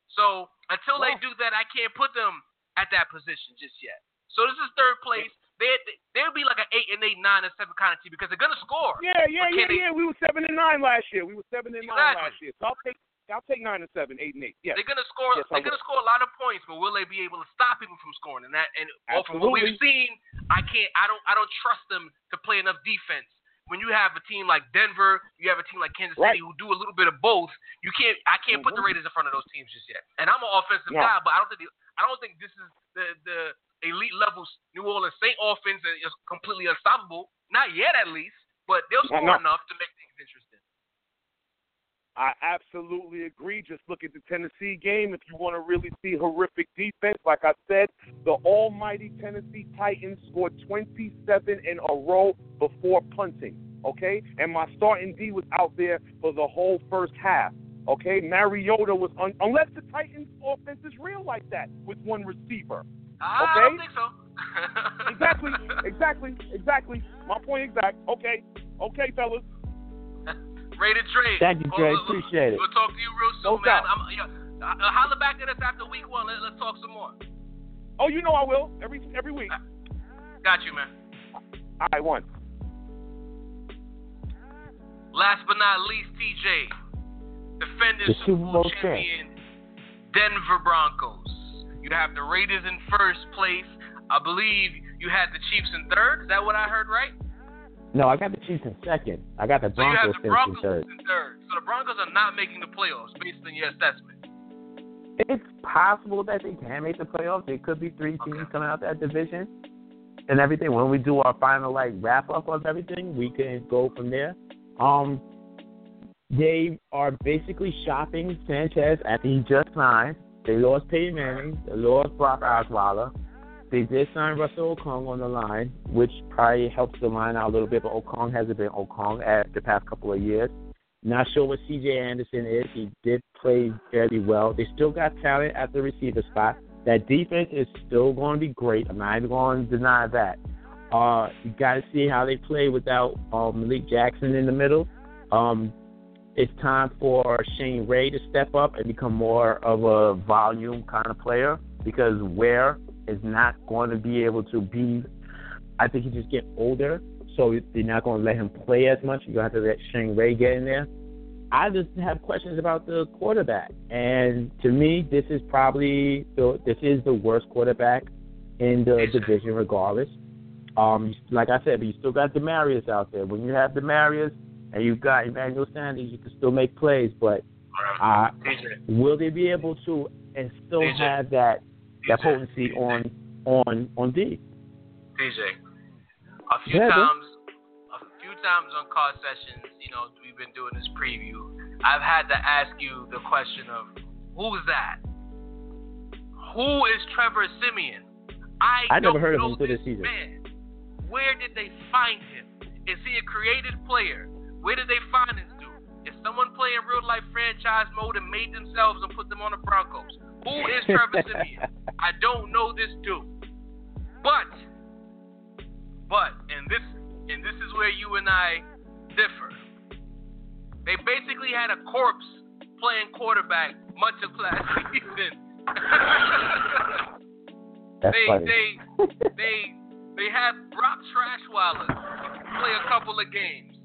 Speaker 2: So until they do that, I can't put them at that position just yet. So this is third place. They they'll be like an eight and eight, nine and seven kind of team because they're gonna score.
Speaker 5: Yeah, yeah, yeah,
Speaker 2: they-
Speaker 5: yeah. We were seven and nine last year. We were seven and nine last year. So I'll take I'll take nine and seven, eight and eight. Yeah.
Speaker 2: They're gonna score.
Speaker 5: Yes,
Speaker 2: they're gonna score a lot of points, but will they be able to stop people from scoring? And that, and from what we've seen, I can't. I don't. I don't trust them to play enough defense. When you have a team like Denver, you have a team like Kansas
Speaker 5: Right.
Speaker 2: City who do a little bit of both. You can't. I can't put the
Speaker 5: Mhm.
Speaker 2: Raiders in front of those teams just yet. And I'm an offensive
Speaker 5: No.
Speaker 2: guy, but I don't think. The, I don't think this is the the elite level New Orleans Saint offense that is completely unstoppable. Not yet, at least. But they'll score
Speaker 5: no.
Speaker 2: enough to make things interesting.
Speaker 5: I absolutely agree. Just look at the Tennessee game. If you want to really see horrific defense, like I said, the almighty Tennessee Titans scored 27 in a row before punting. Okay, and my starting D was out there for the whole first half. Okay, Mariota was un- unless the Titans offense is real like that with one receiver.
Speaker 2: I
Speaker 5: Okay.
Speaker 2: don't think so.
Speaker 5: Exactly, *laughs* exactly, exactly. My point exact. Okay, okay, fellas.
Speaker 2: Rated trade.
Speaker 4: Thank you, Dre.
Speaker 2: we'll- we'll-
Speaker 4: Appreciate it.
Speaker 2: We'll talk to you real
Speaker 5: No
Speaker 2: soon, man.
Speaker 5: doubt.
Speaker 2: I'm, yeah, uh, uh, holler back at us after week one. Let, let's talk some more.
Speaker 5: Oh, you know I will every every week.
Speaker 2: Got you, man.
Speaker 5: I won.
Speaker 2: Last but not least, TJ, defending
Speaker 4: The
Speaker 2: Super Bowl
Speaker 4: Super Bowl champ.
Speaker 2: champion, Denver Broncos. You have the Raiders in first place. I believe you had the Chiefs in third. Is that what I heard right?
Speaker 4: No, I got the Chiefs in second. I got the
Speaker 2: So
Speaker 4: Broncos
Speaker 2: the
Speaker 4: finishing
Speaker 2: Broncos
Speaker 4: third.
Speaker 2: in third. So the Broncos are not making the playoffs based on your assessment.
Speaker 4: It's possible that they can make the playoffs. There could be three teams
Speaker 2: Okay.
Speaker 4: coming out of that division and everything. When we do our final like wrap up of everything, we can go from there. Um, they are basically shopping Sanchez after he just signed. They lost Peyton Manning. They lost Brock Osweiler. They did sign Russell Okung on the line, which probably helps the line out a little bit, but Okung hasn't been Okung at the past couple of years. Not sure what CJ Anderson is. He did play fairly well. They still got talent at the receiver spot. That defense is still going to be great. I'm not even going to deny that. Uh, you got to see how they play without um, Malik Jackson in the middle. Um, it's time for Shane Ray to step up and become more of a volume kind of player because Ware is not going to be able to be. I think he just get older, so they're not going to let him play as much. You're going to have to let Shane Ray get in there. I just have questions about the quarterback, and to me, this is probably the this is the worst quarterback in the division, regardless. Um, like I said, but you still got Demaryius out there. When you have Demaryius and you've got Emmanuel Sanders, you can still make plays. But uh, will they be able to and still have that that
Speaker 2: DJ.
Speaker 4: potency on on on D?
Speaker 2: TJ. A few
Speaker 4: Yeah,
Speaker 2: times, a few times on car sessions, you know, we've been doing this preview. I've had to ask you the question of who's that? Who is Trevor Siemian? I,
Speaker 4: I never heard of him
Speaker 2: this
Speaker 4: this season.
Speaker 2: Man. Where did they find him? Is he a created player? Where did they find this dude? Is someone playing real life franchise mode and made themselves and put them on the Broncos? Who is Trevor Siemian? I don't know this dude. But, but, and this, and this is where you and I differ. They basically had a corpse playing quarterback much of last *laughs* season.
Speaker 4: That's
Speaker 2: they,
Speaker 4: funny.
Speaker 2: they, they, they had Brock Trashweiler play a couple of games.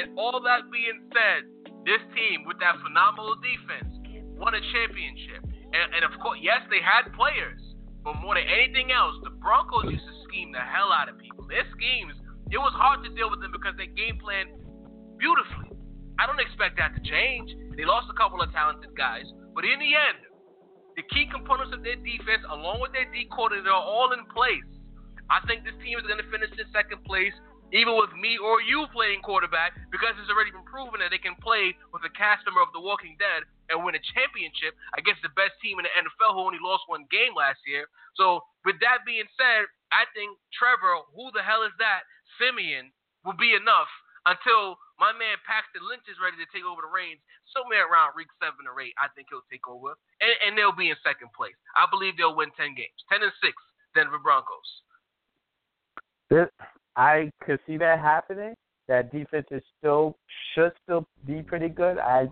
Speaker 2: And all that being said, this team with that phenomenal defense won a championship. And, and of course, yes, they had players, but more than anything else, the Broncos used to scheme the hell out of people. Their schemes, it was hard to deal with them because they game planned beautifully. I don't expect that to change. They lost a couple of talented guys, but in the end, the key components of their defense, along with their D are all in place. I think this team is going to finish in second place, even with me or you playing quarterback, because it's already been proven that they can play with a cast member of The Walking Dead and win a championship against the best team in the NFL who only lost one game last year. So, with that being said, I think Trevor, who the hell is that, Siemian, will be enough until my man Paxton Lynch is ready to take over the reins. Somewhere around week seven or eight, I think he'll take over, and, and they'll be in second place. I believe they'll win ten games, ten and six. Denver Broncos.
Speaker 4: I could see that happening. That defense is still should still be pretty good. I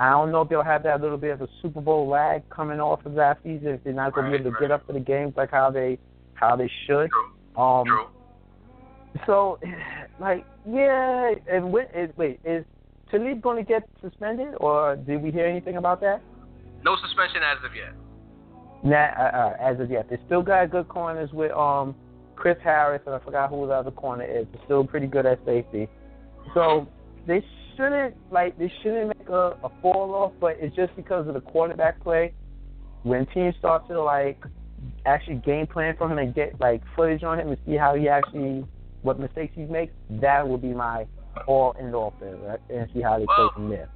Speaker 4: I don't know if they'll have that little bit of a Super Bowl lag coming off of that season if they're not going to be able to
Speaker 2: Right,
Speaker 4: get up for the games like how they how they should.
Speaker 2: True.
Speaker 4: Um,
Speaker 2: True.
Speaker 4: So, *sighs* like, yeah, and when, is, wait, is Talib going to get suspended, or did we hear anything about that?
Speaker 2: No suspension as of yet.
Speaker 4: Nah, uh, uh, as of yet, they still got good corners with um Chris Harris, and I forgot who the other corner is. They're still pretty good at safety. So they shouldn't like they shouldn't make a, a fall off, but it's just because of the quarterback play. When teams start to like actually game plan for him and get like footage on him and see how he actually what mistakes he makes, that would be my all end all thing, right? And see how they
Speaker 2: Well,
Speaker 4: play from there.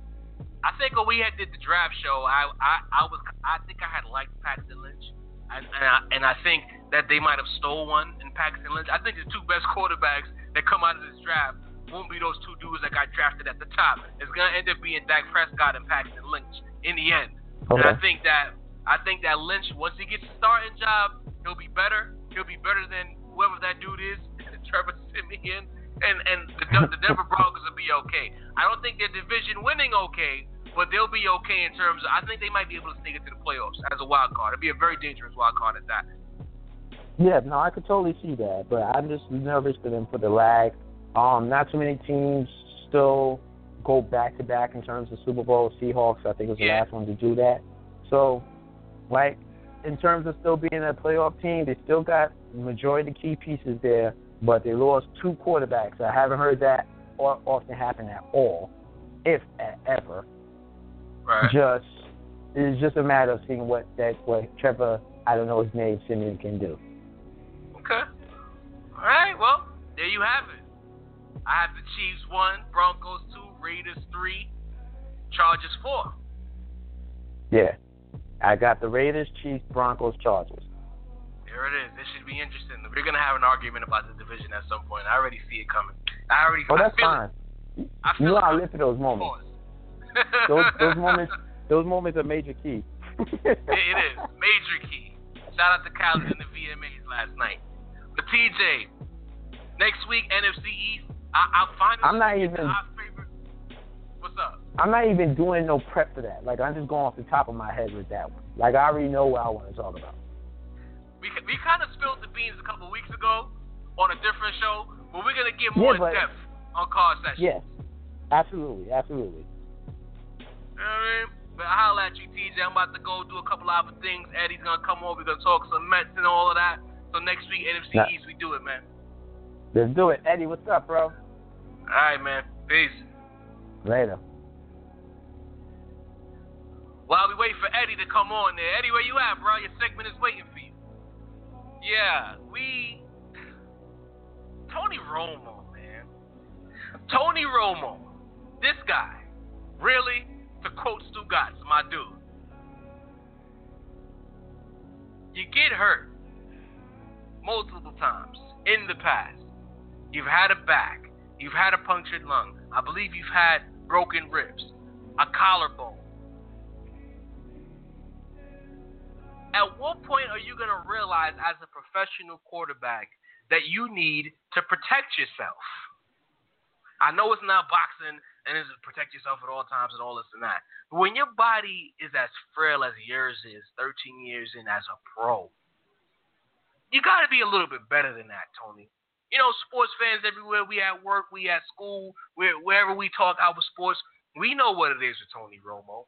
Speaker 2: I think when we had did the draft show, I I, I was I think I had liked Paxton Lynch, and and I, and I think that they might have stole one in Paxton Lynch. I think the two best quarterbacks that come out of this draft won't be those two dudes that got drafted at the top. It's gonna end up being Dak Prescott and Paxton Lynch in the end. And I think that I think that Lynch once he gets a starting job, he'll be better. He'll be better than whoever that dude is, *laughs* Trevor Siemian. And and the, the Denver *laughs* Broncos will be okay. I don't think they're division winning okay, but they'll be okay in terms of. I think they might be able to sneak into the playoffs as a wild card. It'd be a very dangerous wild card at that.
Speaker 4: Yeah, no, I could totally see that, but I'm just nervous for them for the lag. Um, not too many teams still go back to back in terms of Super Bowl. Seahawks, I think, was the
Speaker 2: Yeah.
Speaker 4: last one to do that. So, like, in terms of still being a playoff team, they still got majority of the key pieces there, but they lost two quarterbacks. I haven't heard that often happen at all, if ever.
Speaker 2: Right.
Speaker 4: Just it's just a matter of seeing what that what Trevor, I don't know his name, Siemian can do.
Speaker 2: Okay. All right. Well, there you have it. I have the Chiefs one, Broncos two, Raiders three, Chargers four.
Speaker 4: Yeah. I got the Raiders, Chiefs, Broncos, Chargers.
Speaker 2: There it is. This should be interesting. We're gonna have an argument about the division at some point. I already see it coming. I already.
Speaker 4: Oh, that's fine.
Speaker 2: It. I
Speaker 4: You
Speaker 2: feel
Speaker 4: know
Speaker 2: it
Speaker 4: I live for those moments. Those those *laughs* moments those moments are major key.
Speaker 2: it, it is major key. Shout out to Khaled and the VMAs last night. But TJ, next week NFC East. I, I'll find.
Speaker 4: I'm not even-
Speaker 2: favorite. What's up?
Speaker 4: I'm not even doing no prep for that. Like I'm just going off the top of my head with that one. Like I already know what I want to talk about.
Speaker 2: We we kind of spilled the beans a couple weeks ago on a different show, but we're gonna get more
Speaker 4: Yeah, but-
Speaker 2: in depth on car sessions.
Speaker 4: Yes. Absolutely, absolutely.
Speaker 2: You know what I mean? But I'll holla at you, TJ. I'm about to go do a couple other things. Eddie's gonna come over. We're gonna talk some Mets and all of that. So next week, NFC
Speaker 4: Nah.
Speaker 2: East, we do it, man.
Speaker 4: Let's do it. Eddie, what's up, bro?
Speaker 2: All right, man. Peace.
Speaker 4: Later.
Speaker 2: While we wait for Eddie to come on there, Eddie, where you at, bro? Your segment is waiting for you. Yeah, we. Tony Romo, man. Tony Romo. This guy. Really? To quote Stu Gotz, my dude. You get hurt multiple times in the past. You've had a back. You've had a punctured lung. I believe you've had broken ribs, a collarbone. At what point are you going to realize, as a professional quarterback, that you need to protect yourself? I know it's not boxing and it's protect yourself at all times and all this and that. But when your body is as frail as yours is, 13 years in as a pro, you got to be a little bit better than that, Tony. You know, sports fans everywhere, we at work, we at school, where, wherever we talk our sports, we know what it is with Tony Romo.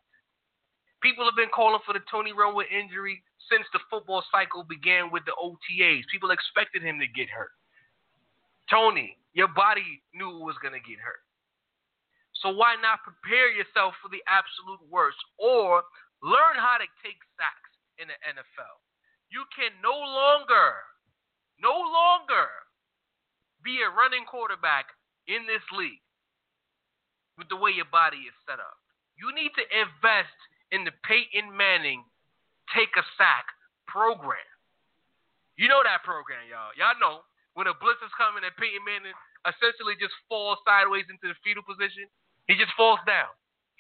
Speaker 2: People have been calling for the Tony Romo injury since the football cycle began with the OTAs. People expected him to get hurt. Tony, your body knew it was going to get hurt. So why not prepare yourself for the absolute worst or learn how to take sacks in the NFL? You can no longer, no longer be a running quarterback in this league with the way your body is set up. You need to invest in the Peyton Manning take a sack program. You know that program, y'all. Y'all know when a blitz is coming and Peyton Manning essentially just falls sideways into the fetal position. He just falls down.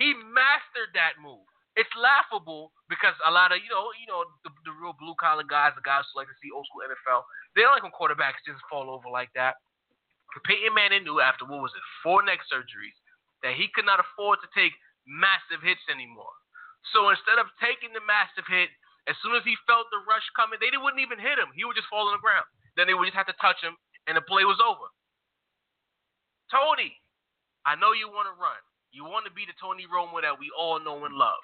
Speaker 2: He mastered that move. It's laughable because a lot of you know, you know, the, the real blue collar guys, the guys who like to see old school NFL, they don't like when quarterbacks just fall over like that. But Peyton Manning knew after what was it, four neck surgeries, that he could not afford to take massive hits anymore. So instead of taking the massive hit As soon as he felt the rush coming, they wouldn't even hit him. He would just fall on the ground. Then they would just have to touch him, and the play was over. Tony, I know you want to run. You want to be the Tony Romo that we all know and love.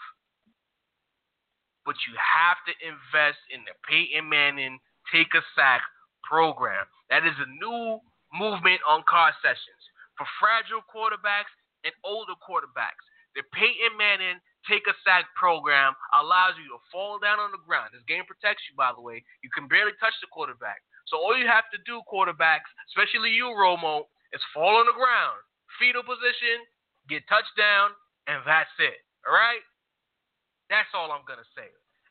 Speaker 2: But you have to invest in the Peyton Manning take a sack program. That is a new movement on car sessions for fragile quarterbacks and older quarterbacks. The Peyton Manning take a sack program allows you to fall down on the ground. This game protects you, by the way. You can barely touch the quarterback. So all you have to do, quarterbacks, especially you, Romo, is fall on the ground, fetal position, get touchdown, and that's it. All right? That's all I'm gonna say.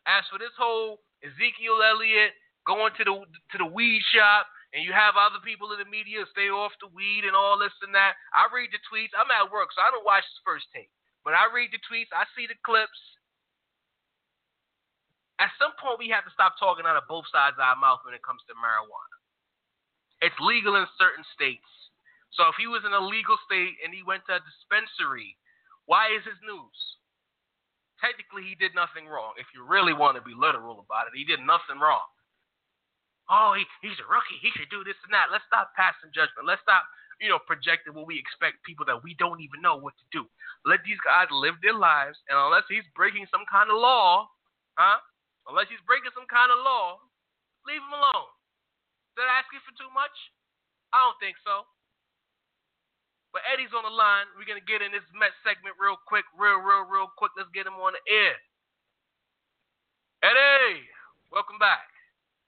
Speaker 2: As for this whole Ezekiel Elliott going to the to the weed shop and you have other people in the media stay off the weed and all this and that. I read the tweets. I'm at work, so I don't watch his first take. But I read the tweets, I see the clips. At some point, we have to stop talking out of both sides of our mouth when it comes to marijuana. It's legal in certain states. So if he was in a legal state and he went to a dispensary, why is his news? Technically, he did nothing wrong. If you really want to be literal about it, he did nothing wrong. Oh, he, he's a rookie. He should do this and that. Let's stop passing judgment. Let's stop you know, projecting what we expect people that we don't even know what to do. Let these guys live their lives, and unless he's breaking some kind of law, huh? Unless he's breaking some kind of law, leave him alone. Is that asking for too much? I don't think so. But Eddie's on the line. We're gonna get in this Met segment real quick, real, real, real quick. Let's get him on the air. Eddie, welcome back.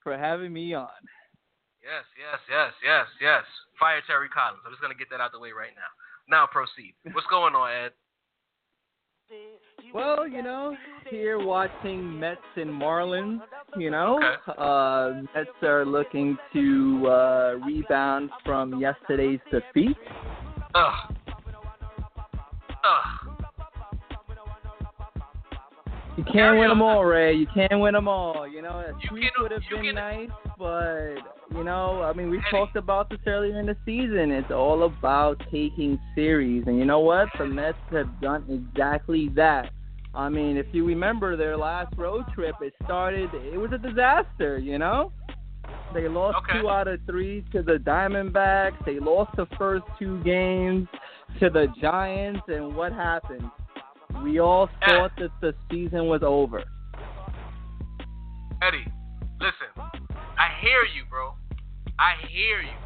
Speaker 6: For having me on.
Speaker 2: Yes, yes, yes, yes, yes. Fire Terry Collins. I'm just gonna get that out the way right now. Now proceed. What's going on, Ed?
Speaker 6: Well, you know, here watching Mets and Marlins. You know,
Speaker 2: okay.
Speaker 6: uh, Mets are looking to uh, rebound from yesterday's defeat.
Speaker 2: Ugh. Ugh.
Speaker 6: You can't win them all, Ray. You can't win them all. You know, a
Speaker 2: can-
Speaker 6: would have been
Speaker 2: can-
Speaker 6: nice, but you know, I mean, we talked about this earlier in the season. It's all about taking series, and you know what? The Mets have done exactly that. I mean, if you remember their last road trip, it started. It was a disaster. You know, they lost
Speaker 2: Okay.
Speaker 6: two out of three to the Diamondbacks. They lost the first two games to the Giants, and what happened? We all thought that the season was over.
Speaker 2: Eddie, listen. I hear you, bro. I hear you.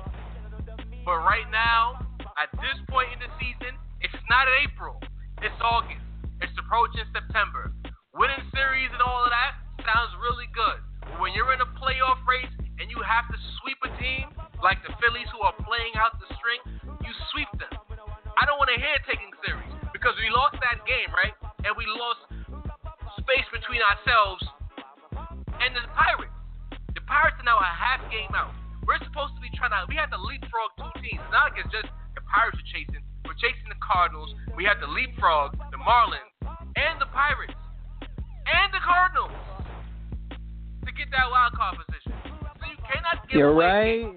Speaker 2: But right now, at this point in the season, it's not April. It's August. It's approaching September. Winning series and all of that sounds really good. But when you're in a playoff race and you have to sweep a team like the Phillies who are playing out the string, you sweep them. I don't want to hear taking series because we lost that game, right? And we lost space between ourselves and the Pirates. The Pirates are now a half game out. We're supposed to be trying to. We have to leapfrog two teams. It's not like it's just the Pirates are chasing. We're chasing the Cardinals. We have to leapfrog the Marlins and the Pirates and the Cardinals to get that wild card position. Cannot give
Speaker 6: You're
Speaker 2: away.
Speaker 6: right.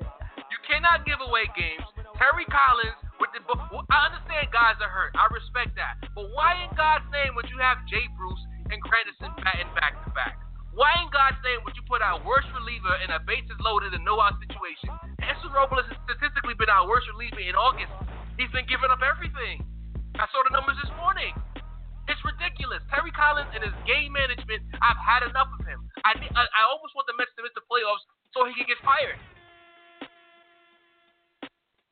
Speaker 2: You cannot give away games. Terry Collins with the. I understand guys are hurt. I respect that. But why in God's name would you have Jay Bruce and Granderson batting back to back? Why in God's name would you put our worst reliever in a bases loaded and no out situation? Ansel Robles has statistically been our worst reliever in August. He's been giving up everything. I saw the numbers this morning. It's ridiculous. Terry Collins and his game management, I've had enough of him. I, I, I almost want the Mets to miss the playoffs so he can get fired.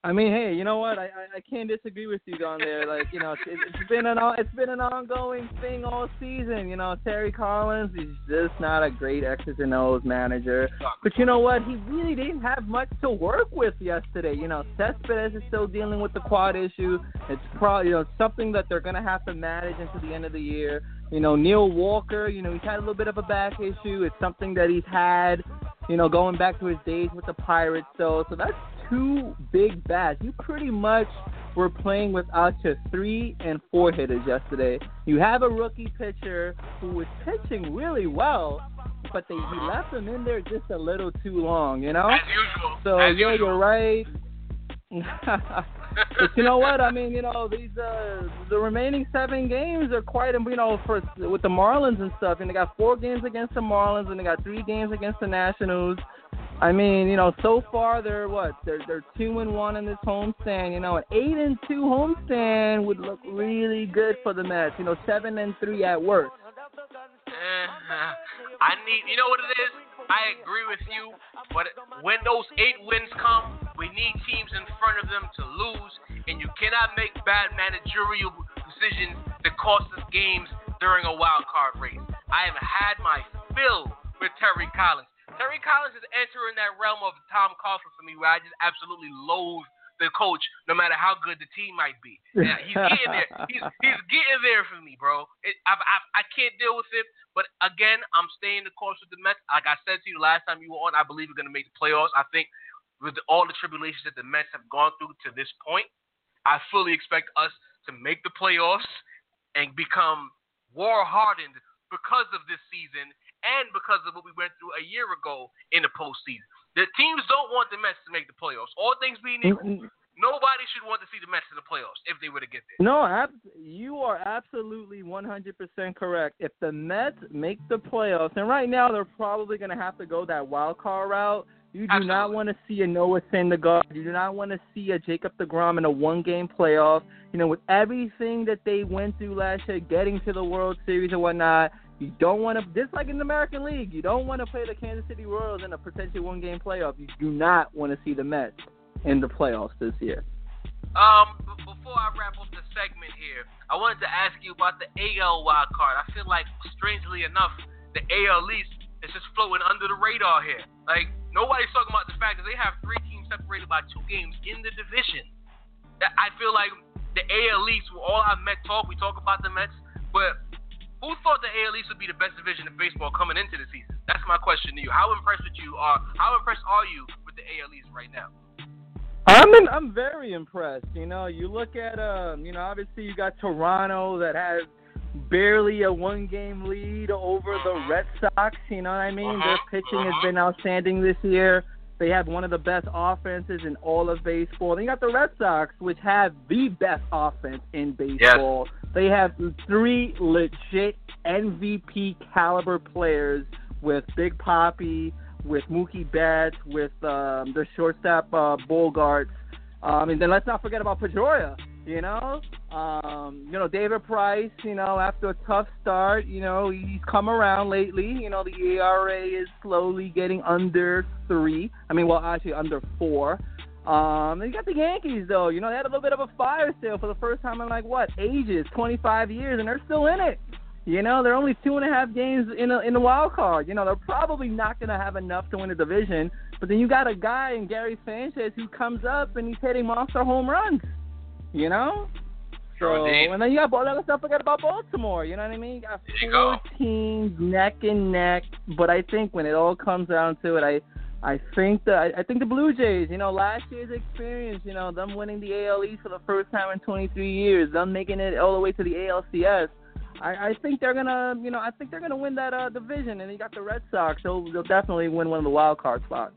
Speaker 6: I mean, hey, you know what? I, I I can't disagree with you on there. Like, you know, it's, it's been an it's been an ongoing thing all season. You know, Terry Collins is just not a great X's and O's manager. But you know what? He really didn't have much to work with yesterday. You know, Cespedes is still dealing with the quad issue. It's probably you know something that they're gonna have to manage into the end of the year. You know, Neil Walker. You know, he's had a little bit of a back issue. It's something that he's had. You know, going back to his days with the Pirates. So, so that's two big bats. You pretty much were playing without your three and four hitters yesterday. You have a rookie pitcher who was pitching really well, but they he uh-huh. left him in there just a little too long, you know?
Speaker 2: As usual.
Speaker 6: So
Speaker 2: As
Speaker 6: yeah,
Speaker 2: usual.
Speaker 6: you're right. *laughs* but you know what? I mean, you know, these uh the remaining seven games are quite, you know, for with the Marlins and stuff. And they got four games against the Marlins, and they got three games against the Nationals. I mean, you know, so far they're what? They're they're two and one in this homestand. You know, an eight and two homestand would look really good for the Mets. You know, seven and three at worst.
Speaker 2: Uh, *laughs* I need, you know what it is? I agree with you, but when those eight wins come, we need teams in front of them to lose, and you cannot make bad managerial decisions that cost us games during a wild card race. I have had my fill with Terry Collins. Terry Collins is entering that realm of Tom Coughlin for me, where I just absolutely loathe the coach, no matter how good the team might be. *laughs* Yeah, he's getting there. He's he's getting there for me, bro. It, I, I I can't deal with it. But again, I'm staying the course with the Mets. Like I said to you last time you were on, I believe we're gonna make the playoffs. I think with all the tribulations that the Mets have gone through to this point, I fully expect us to make the playoffs and become war hardened because of this season and because of what we went through a year ago in the postseason. The teams don't want the Mets to make the playoffs. All things being equal, nobody should want to see the Mets in the playoffs if they were to get there.
Speaker 6: No, ab- you are absolutely 100% correct. If the Mets make the playoffs, and right now they're probably going to have to go that wild card route. You do
Speaker 2: Absolutely.
Speaker 6: not want to see a Noah Syndergaard. You do not want to see a Jacob DeGrom in a one-game playoff. You know, with everything that they went through last year, getting to the World Series and whatnot, you don't want to, just like in the American League, you don't want to play the Kansas City Royals in a potentially one-game playoff. You do not want to see the Mets in the playoffs this year.
Speaker 2: Um, b- before I wrap up the segment here, I wanted to ask you about the AL wild card. I feel like, strangely enough, the AL East is just floating under the radar here. Like nobody's talking about the fact that they have three teams separated by two games in the division. I feel like the AL East, with all our Met talk, we talk about the Mets, but who thought the AL East would be the best division in baseball coming into the season? That's my question to you. How impressed with you are? How impressed are you with the AL East right now?
Speaker 6: I'm in, I'm very impressed. You know, you look at um, you know, obviously you got Toronto that has barely a one game lead over the mm-hmm. Red Sox, you know what I mean? Their mm-hmm. pitching has mm-hmm. been outstanding this year. They have one of the best offenses in all of baseball. Then you got the Red Sox, which have the best offense in baseball. They have three legit MVP caliber players with Big Poppy, with Mookie Betts, with um, the shortstop uh, Bogaerts. Um, and then let's not forget about Pedroia. You know, um, you know David Price. You know, after a tough start, you know he's come around lately. You know the ERA is slowly getting under three. I mean, well, actually under four. Um, you got the Yankees though. You know they had a little bit of a fire sale for the first time in like what ages, 25 years, and they're still in it. You know, they're only two and a half games in a, in the wild card. You know, they're probably not going to have enough to win the division. But then you got a guy in Gary Sanchez who comes up and he's hitting monster home runs. You know.
Speaker 2: Sure
Speaker 6: So,
Speaker 2: indeed.
Speaker 6: and then you got let's not forget about Baltimore. You know what I mean? You got
Speaker 2: There you
Speaker 6: four
Speaker 2: go.
Speaker 6: teams neck and neck. But I think when it all comes down to it, I I think the I, think the Blue Jays. You know, last year's experience. You know, them winning the AL East for the first time in 23 years. Them making it all the way to the ALCS. I, I think they're gonna, you know, I think they're gonna win that uh, division, and you got the Red Sox. They'll, they'll definitely win one of the wild card spots.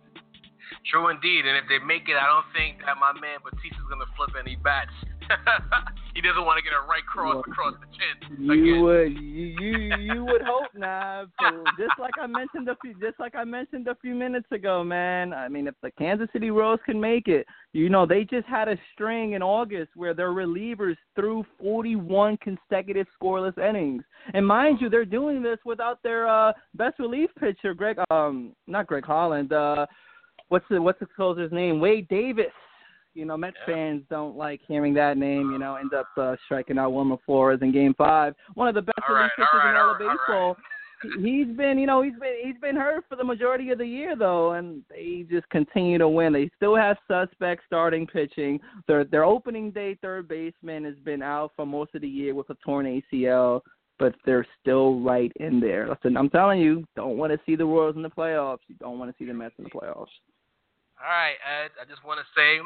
Speaker 2: True indeed, and if they make it, I don't think that my man Bautista's gonna flip any bats. *laughs* he doesn't want to get a right cross
Speaker 6: Well,
Speaker 2: across the chin
Speaker 6: You would, you, you you would hope not. But *laughs* just like I mentioned a few, just like I mentioned a few minutes ago, man. I mean, if the Kansas City Royals can make it, you know, they just had a string in August where their relievers threw 41 consecutive scoreless innings. And mind you, they're doing this without their uh, best relief pitcher, Greg, um, not Greg Holland. Uh, what's the what's the closer's name? Wade Davis. You know, Mets
Speaker 2: Yeah.
Speaker 6: fans don't like hearing that name. You know, end up uh, striking out Wilmer Flores in Game Five. One of the best
Speaker 2: All
Speaker 6: relief
Speaker 2: right,
Speaker 6: pitchers
Speaker 2: all
Speaker 6: in all of
Speaker 2: right, all
Speaker 6: baseball. He's been, you know, he's been he's been hurt for the majority of the year though, and they just continue to win. They still have suspects starting pitching. Their their opening day third baseman has been out for most of the year with a torn ACL, but they're still right in there. Listen, I'm telling you, don't want to see the Royals in the playoffs. You don't want to see the Mets in the playoffs.
Speaker 2: All right, Ed. I just want to say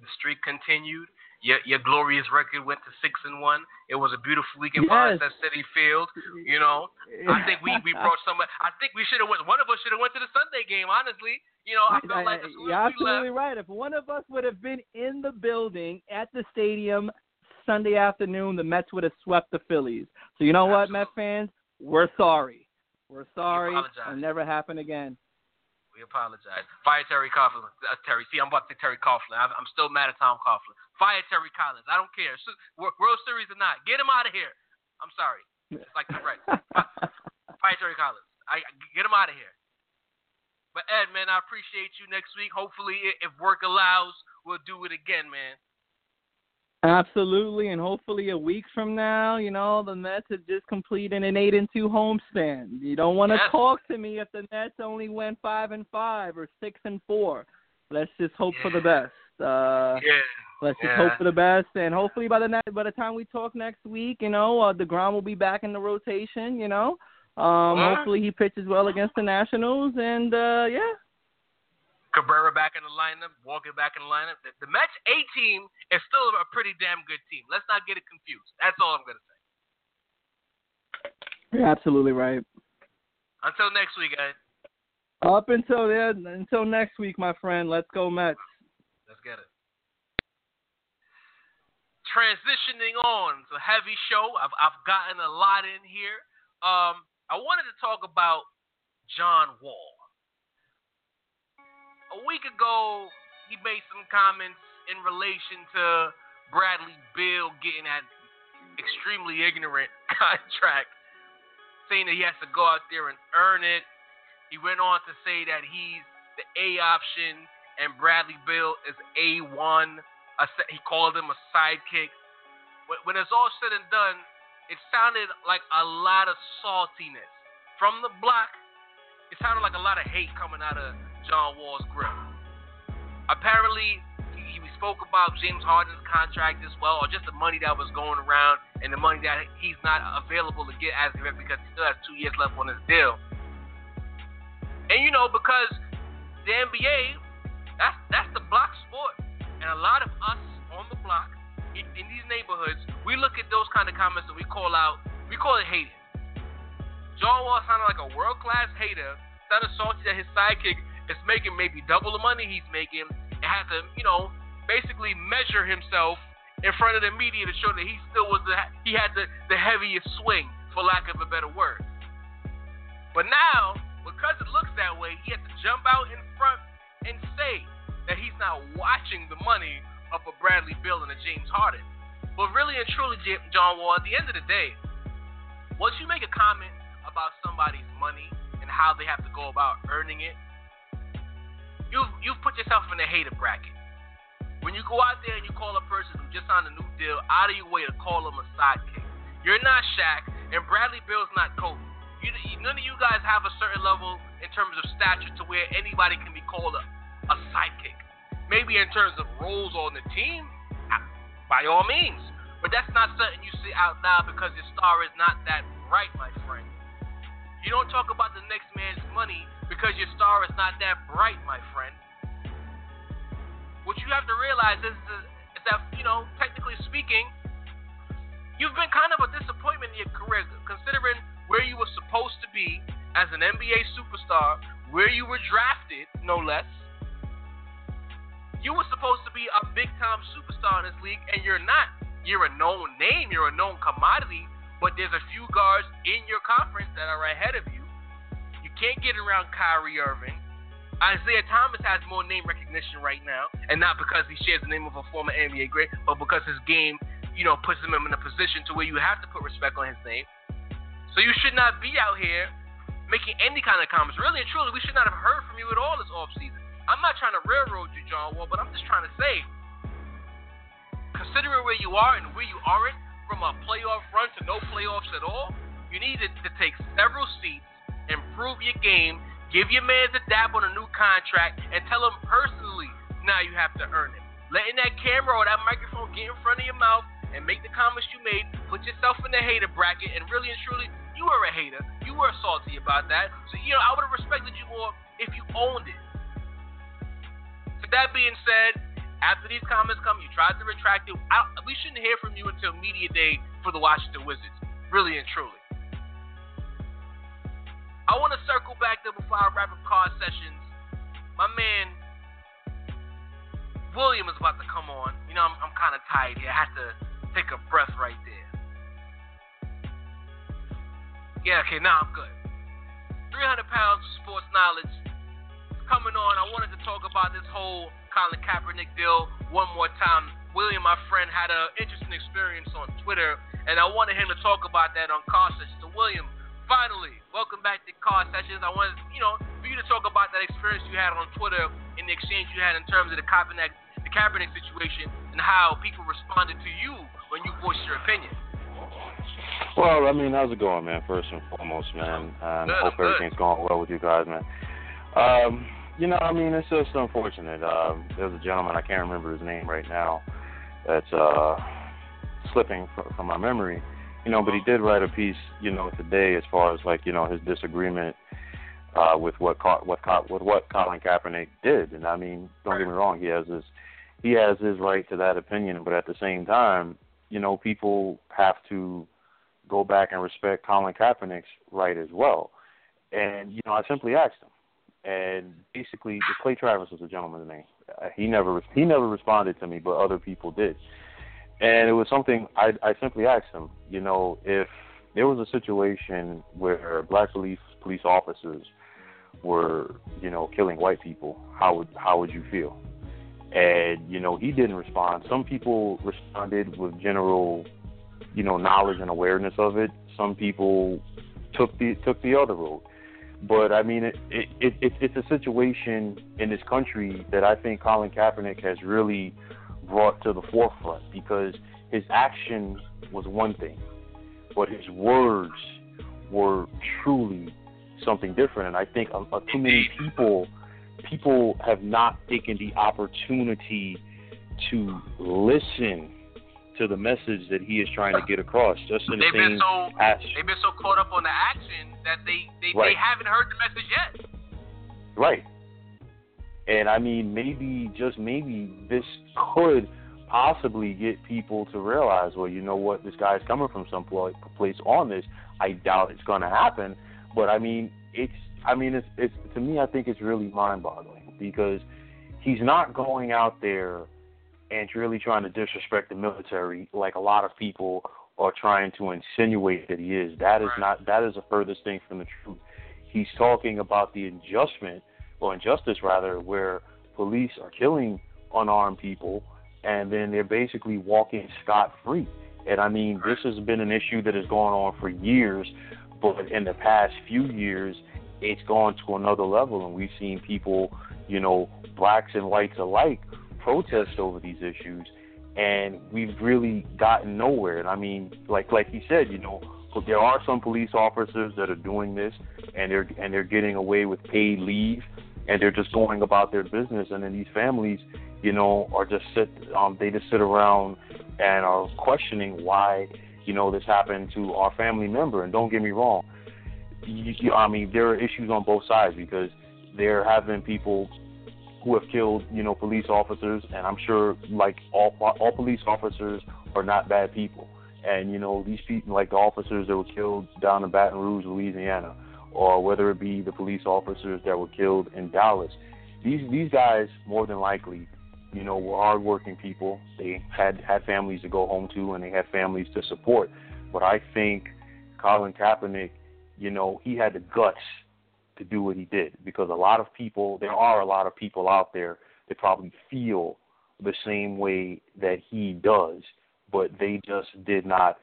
Speaker 2: the streak continued. Your your glorious record went to six and one. It was a beautiful weekend for us at Citi Field. You know, I think we we brought some. I think we should have went. One of us should have went to the Sunday game. Honestly, You know, I felt like
Speaker 6: you're absolutely
Speaker 2: left,
Speaker 6: right. If one of us would have been in the building at the stadium Sunday afternoon, the Mets would have swept the Phillies. So you know what, Met fans, we're sorry. We're sorry. It'll never happen again.
Speaker 2: We apologize. Fire Terry Coughlin. Uh, Terry, see, I'm about to say Terry Coughlin. I'm, I'm still mad at Tom Coughlin. Fire Terry Collins. I don't care. World Series or not, get him out of here. I'm sorry. It's like the right. *laughs* Fire Terry Collins. I get him out of here. But Ed, man, I appreciate you next week. Hopefully, i- if work allows, we'll do it again, man.
Speaker 6: Absolutely, and hopefully a week from now, you know, the Mets have just completed an eight and two homestand. You don't want to
Speaker 2: Yes.
Speaker 6: talk to me if the Mets only went five and five or six and four. Let's just hope for the best. Uh,
Speaker 2: Yeah.
Speaker 6: let's just
Speaker 2: Yeah.
Speaker 6: hope for the best, and hopefully by the ne- by the time we talk next week, you know, uh, Degrom will be back in the rotation. You know, um, hopefully he pitches well against the Nationals, and uh, yeah,
Speaker 2: Cabrera back in the lineup, Walker back in the lineup. The, the Mets A team is still a pretty damn good team. Let's not get it confused. That's all I'm gonna say.
Speaker 6: you're absolutely right.
Speaker 2: Until next week, guys.
Speaker 6: Up until then, until next week, my friend. Let's go Mets.
Speaker 2: Let's get it. Transitioning on to heavy show. I've I've gotten a lot in here. Um, I wanted to talk about John Wall. A week ago, he made some comments in relation to Bradley Beal getting that extremely ignorant *laughs* contract, saying that he has to go out there and earn it. He went on to say that he's the A option and Bradley Beal is A1. He called him a sidekick. When, it's all said and done, it sounded like a lot of saltiness. From the block, it sounded like a lot of hate coming out of John Wall's grip. Apparently, he, he spoke about James Harden's contract as well, or just the money that was going around and the money that he's not available to get as of yet because he still has two years left on his deal. And you know, because the NBA, that's that's the block sport, and a lot of us on the block in, in these neighborhoods, we look at those kind of comments and we call out, we call it hating. John Wall sounded like a world class hater, sounded salty that his sidekick is making maybe double the money he's making, and had to, you know, basically measure himself in front of the media to show that he still was the he had the, the heaviest swing, for lack of a better word. But now, because it looks that way, he has to jump out in front and say that he's not watching the money of a Bradley Beal and a James Harden. But really and truly, John Wall, at the end of the day, once you make a comment about somebody's money and how they have to go about earning it, you've you've put yourself in a hater bracket. When you go out there and you call a person who just signed a new deal out of your way to call them a sidekick, you're not Shaq, and Bradley Beal's not Kobe. You, none of you guys have a certain level in terms of stature to where anybody can be called a, a sidekick. Maybe in terms of roles on the team, by all means. But that's not something you see out loud because your star is not that bright, my friend. You don't talk about the next man's money because your star is not that bright, my friend. What you have to realize is, is, that, you know, technically speaking, you've been kind of a disappointment in your career, considering where you were supposed to be as an NBA superstar, where you were drafted, no less. You were supposed to be a big time superstar in this league, and you're not. You're a known name, you're a known commodity, but there's a few guards in your conference that are ahead of you. You can't get around Kyrie Irving. Isaiah Thomas has more name recognition right now, and not because he shares the name of a former NBA great, but because his game, you know, puts him in a position to where you have to put respect on his name. So you should not be out here making any kind of comments. Really and truly, we should not have heard from you at all this offseason. I'm not trying to railroad you, John Wall, but I'm just trying to say, considering where you are and where you aren't, from a playoff run to no playoffs at all, you need to, to take several seats, improve your game, give your man a dab on a new contract, and tell him personally now you have to earn it. Letting that camera or that microphone get in front of your mouth and make the comments you made, put yourself in the hater bracket, and really and truly, you were a hater. You were salty about that. So, you know, I would have respected you more if you owned it. So, that being said, after these comments come, you tried to retract it. I, we shouldn't hear from you until media day for the Washington Wizards, really and truly. I want to circle back though before I wrap up car sessions my man William is about to come on. You know, I'm, I'm kind of tired here. I have to take a breath right there. Yeah, okay, now I'm good. 300 pounds of sports knowledge coming on. I wanted to talk about this whole Colin Kaepernick deal one more time. William, my friend, had an interesting experience on Twitter, and I wanted him to talk about that on Car Sessions. So, William, finally, welcome back to Car Sessions. I wanted, you know, for you to talk about that experience you had on Twitter in the exchange you had in terms of the Kaepernick, the Kaepernick situation and how people responded to you when you voiced your opinion.
Speaker 7: Well, I mean, how's it going, man? First and foremost, man. Um,
Speaker 2: Good,
Speaker 7: hope
Speaker 2: good.
Speaker 7: everything's going well with you guys, man. Um, you know, I mean, it's just unfortunate. Um, there's a gentleman I can't remember his name right now. That's uh, slipping from, from my memory. You know, but he did write a piece, you know, today as far as like you know his disagreement uh, with what what with what Colin Kaepernick did. And I mean, don't get me wrong, he has his he has his right to that opinion, but at the same time, you know, people have to go back and respect Colin Kaepernick's right as well. And you know, I simply asked him, and basically, Clay Travis was the gentleman's name. Uh, He never he never responded to me, but other people did. And it was something I I simply asked him, you know, if there was a situation where black police police officers were, you know, killing white people, how would how would you feel? And you know, he didn't respond. Some people responded with general, you know, knowledge and awareness of it. Some people took the took the other road. But I mean, it, it, it, it it's a situation in this country that I think Colin Kaepernick has really brought to the forefront because his action was one thing, but his words were truly something different. And I think uh, uh, too many people people have not taken the opportunity to listen to the message that he is trying to get across. Just in the
Speaker 2: They've been
Speaker 7: same
Speaker 2: so
Speaker 7: as-
Speaker 2: they've been so caught up on the action that they they,
Speaker 7: Right.
Speaker 2: they haven't heard the message yet.
Speaker 7: Right. And I mean, maybe, just maybe, this could possibly get people to realize, well, you know what, this guy's coming from some place on this. I doubt it's going to happen, but I mean, it's, I mean, it's, it's to me, I think it's really mind-boggling because he's not going out there and really trying to disrespect the military like a lot of people are trying to insinuate that he is. That is not. That is the furthest thing from the truth. He's talking about the adjustment or injustice rather, where police are killing unarmed people and then they're basically walking scot free. And I mean, this has been an issue that has gone on for years, but in the past few years, it's gone to another level, and we've seen people, you know, blacks and whites alike, protest over these issues, and we've really gotten nowhere. And I mean, like like he said, you know, there are some police officers that are doing this, and they're and they're getting away with paid leave, and they're just going about their business, and then these families, you know, are just sit um they just sit around and are questioning why, you know, this happened to our family member. And don't get me wrong, you, you, I mean there are issues on both sides because there have been people who have killed, you know, police officers, and I'm sure like all all police officers are not bad people. And you know, these people like the officers that were killed down in Baton Rouge, Louisiana, or whether it be the police officers that were killed in Dallas. These these guys more than likely, you know, were hardworking people. They had had families to go home to, and they had families to support. But I think Colin Kaepernick, you know, he had the guts to do what he did because a lot of people, there are a lot of people out there that probably feel the same way that he does, but they just did not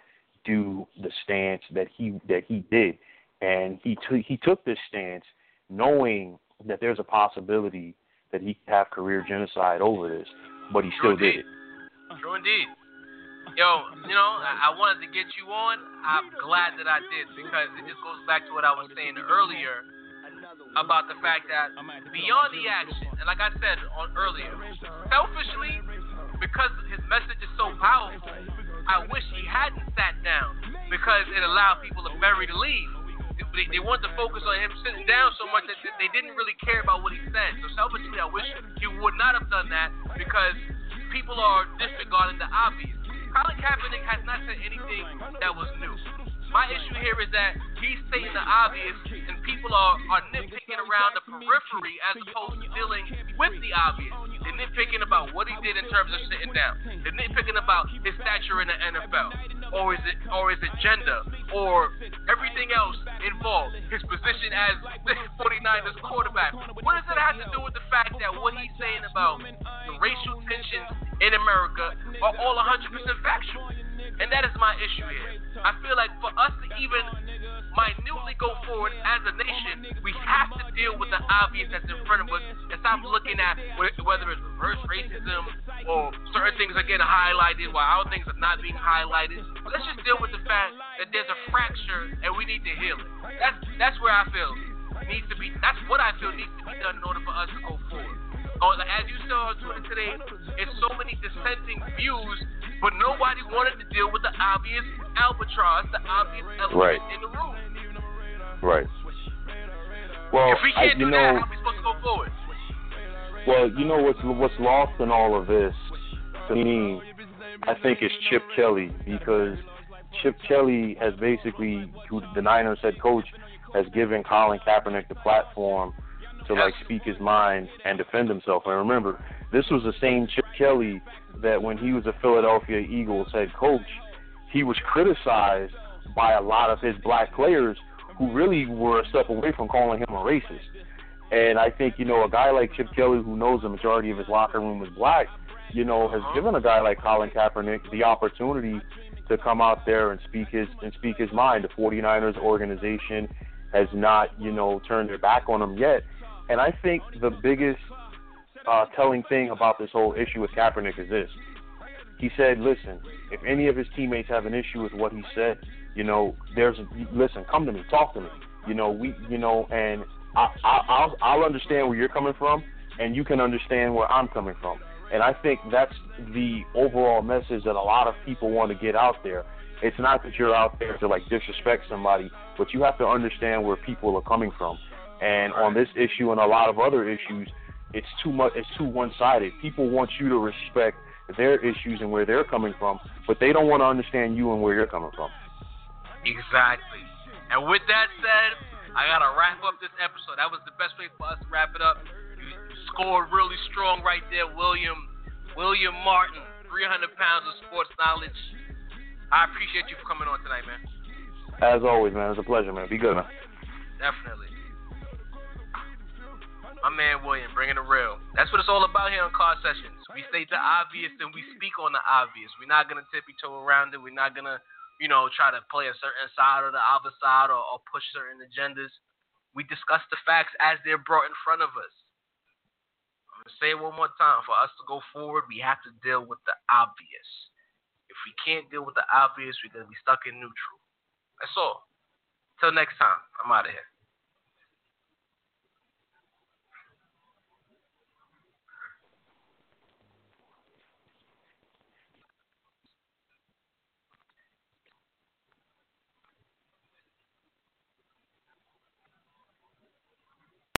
Speaker 7: do the stance that he that he did, and he took he took this stance knowing that there's a possibility that he could have career genocide over this, but he still did it.
Speaker 2: True indeed. Yo, you know, I wanted to get you on. I'm glad that I did because it just goes back to what I was saying earlier about the fact that beyond the action, and like I said on earlier, selfishly, because his message is so powerful, I wish he hadn't sat down because it allowed people to bury to leave. They, they wanted to focus on him sitting down so much that they didn't really care about what he said. So selfishly, I wish he would not have done that because people are disregarding the obvious. Colin Kaepernick has not said anything that was new. My issue here is that he's saying the obvious and people are, are nitpicking around the periphery as opposed to dealing with the obvious. They're nitpicking about what he did in terms of sitting down. They're nitpicking about his stature in the NFL, or is it or is it gender, or everything else involved. His position as the *laughs* 49ers quarterback. What does it have to do with the fact that what he's saying about the racial tensions in America are all 100% factual? And that is my issue here. I feel like for us to even minutely go forward as a nation, we have to deal with the obvious that's in front of us and stop looking at whether it's reverse racism or certain things are getting highlighted while other things are not being highlighted. Let's just deal with the fact that there's a fracture and we need to heal it. That's that's where I feel needs to be. That's what I feel needs to be done in order for us to go forward. Oh, as you saw on Twitter today, it's so many dissenting views, but nobody wanted to deal with the obvious albatross, the obvious elephant
Speaker 7: right.
Speaker 2: in the room.
Speaker 7: Right. Well,
Speaker 2: if we can't
Speaker 7: I, you
Speaker 2: do
Speaker 7: know,
Speaker 2: that, how are we supposed to go forward?
Speaker 7: Well, you know what's what's lost in all of this to me, I think is Chip Kelly because Chip Kelly has basically, who the Niners head coach, has given Colin Kaepernick the platform to like speak his mind and defend himself. And remember, this was the same Chip Kelly that when he was a Philadelphia Eagles head coach, he was criticized by a lot of his black players who really were a step away from calling him a racist. And I think, you know, a guy like Chip Kelly, who knows the majority of his locker room is black, you know, has given a guy like Colin Kaepernick the opportunity to come out there and speak his and speak his mind. The 49ers organization has not, you know, turned their back on him yet. And I think the biggest uh, telling thing about this whole issue with Kaepernick is this. He said, "Listen, if any of his teammates have an issue with what he said, you know, there's listen, come to me, talk to me. You know, we, you know, and I, I, I'll I'll understand where you're coming from, and you can understand where I'm coming from. And I think that's the overall message that a lot of people want to get out there. It's not that you're out there to like disrespect somebody, but you have to understand where people are coming from. And on this issue and a lot of other issues, it's too much. It's too one-sided. People want you to respect their issues and where they're coming from, but they don't want to understand you and where you're coming from.
Speaker 2: Exactly. And with that said, I gotta wrap up this episode. That was the best way for us to wrap it up. You scored really strong right there, William. William Martin, 300 pounds of sports knowledge. I appreciate you for coming on tonight, man.
Speaker 7: As always, man. It's a pleasure, man. Be good, man.
Speaker 2: Definitely. My man William, bringing the real. That's what it's all about here on Car Sessions. We state the obvious and we speak on the obvious. We're not gonna tippy toe around it. We're not gonna, you know, try to play a certain side or the other side or, or push certain agendas. We discuss the facts as they're brought in front of us. I'm gonna say it one more time. For us to go forward, we have to deal with the obvious. If we can't deal with the obvious, we're gonna be stuck in neutral. That's all. Till next time, I'm out of here.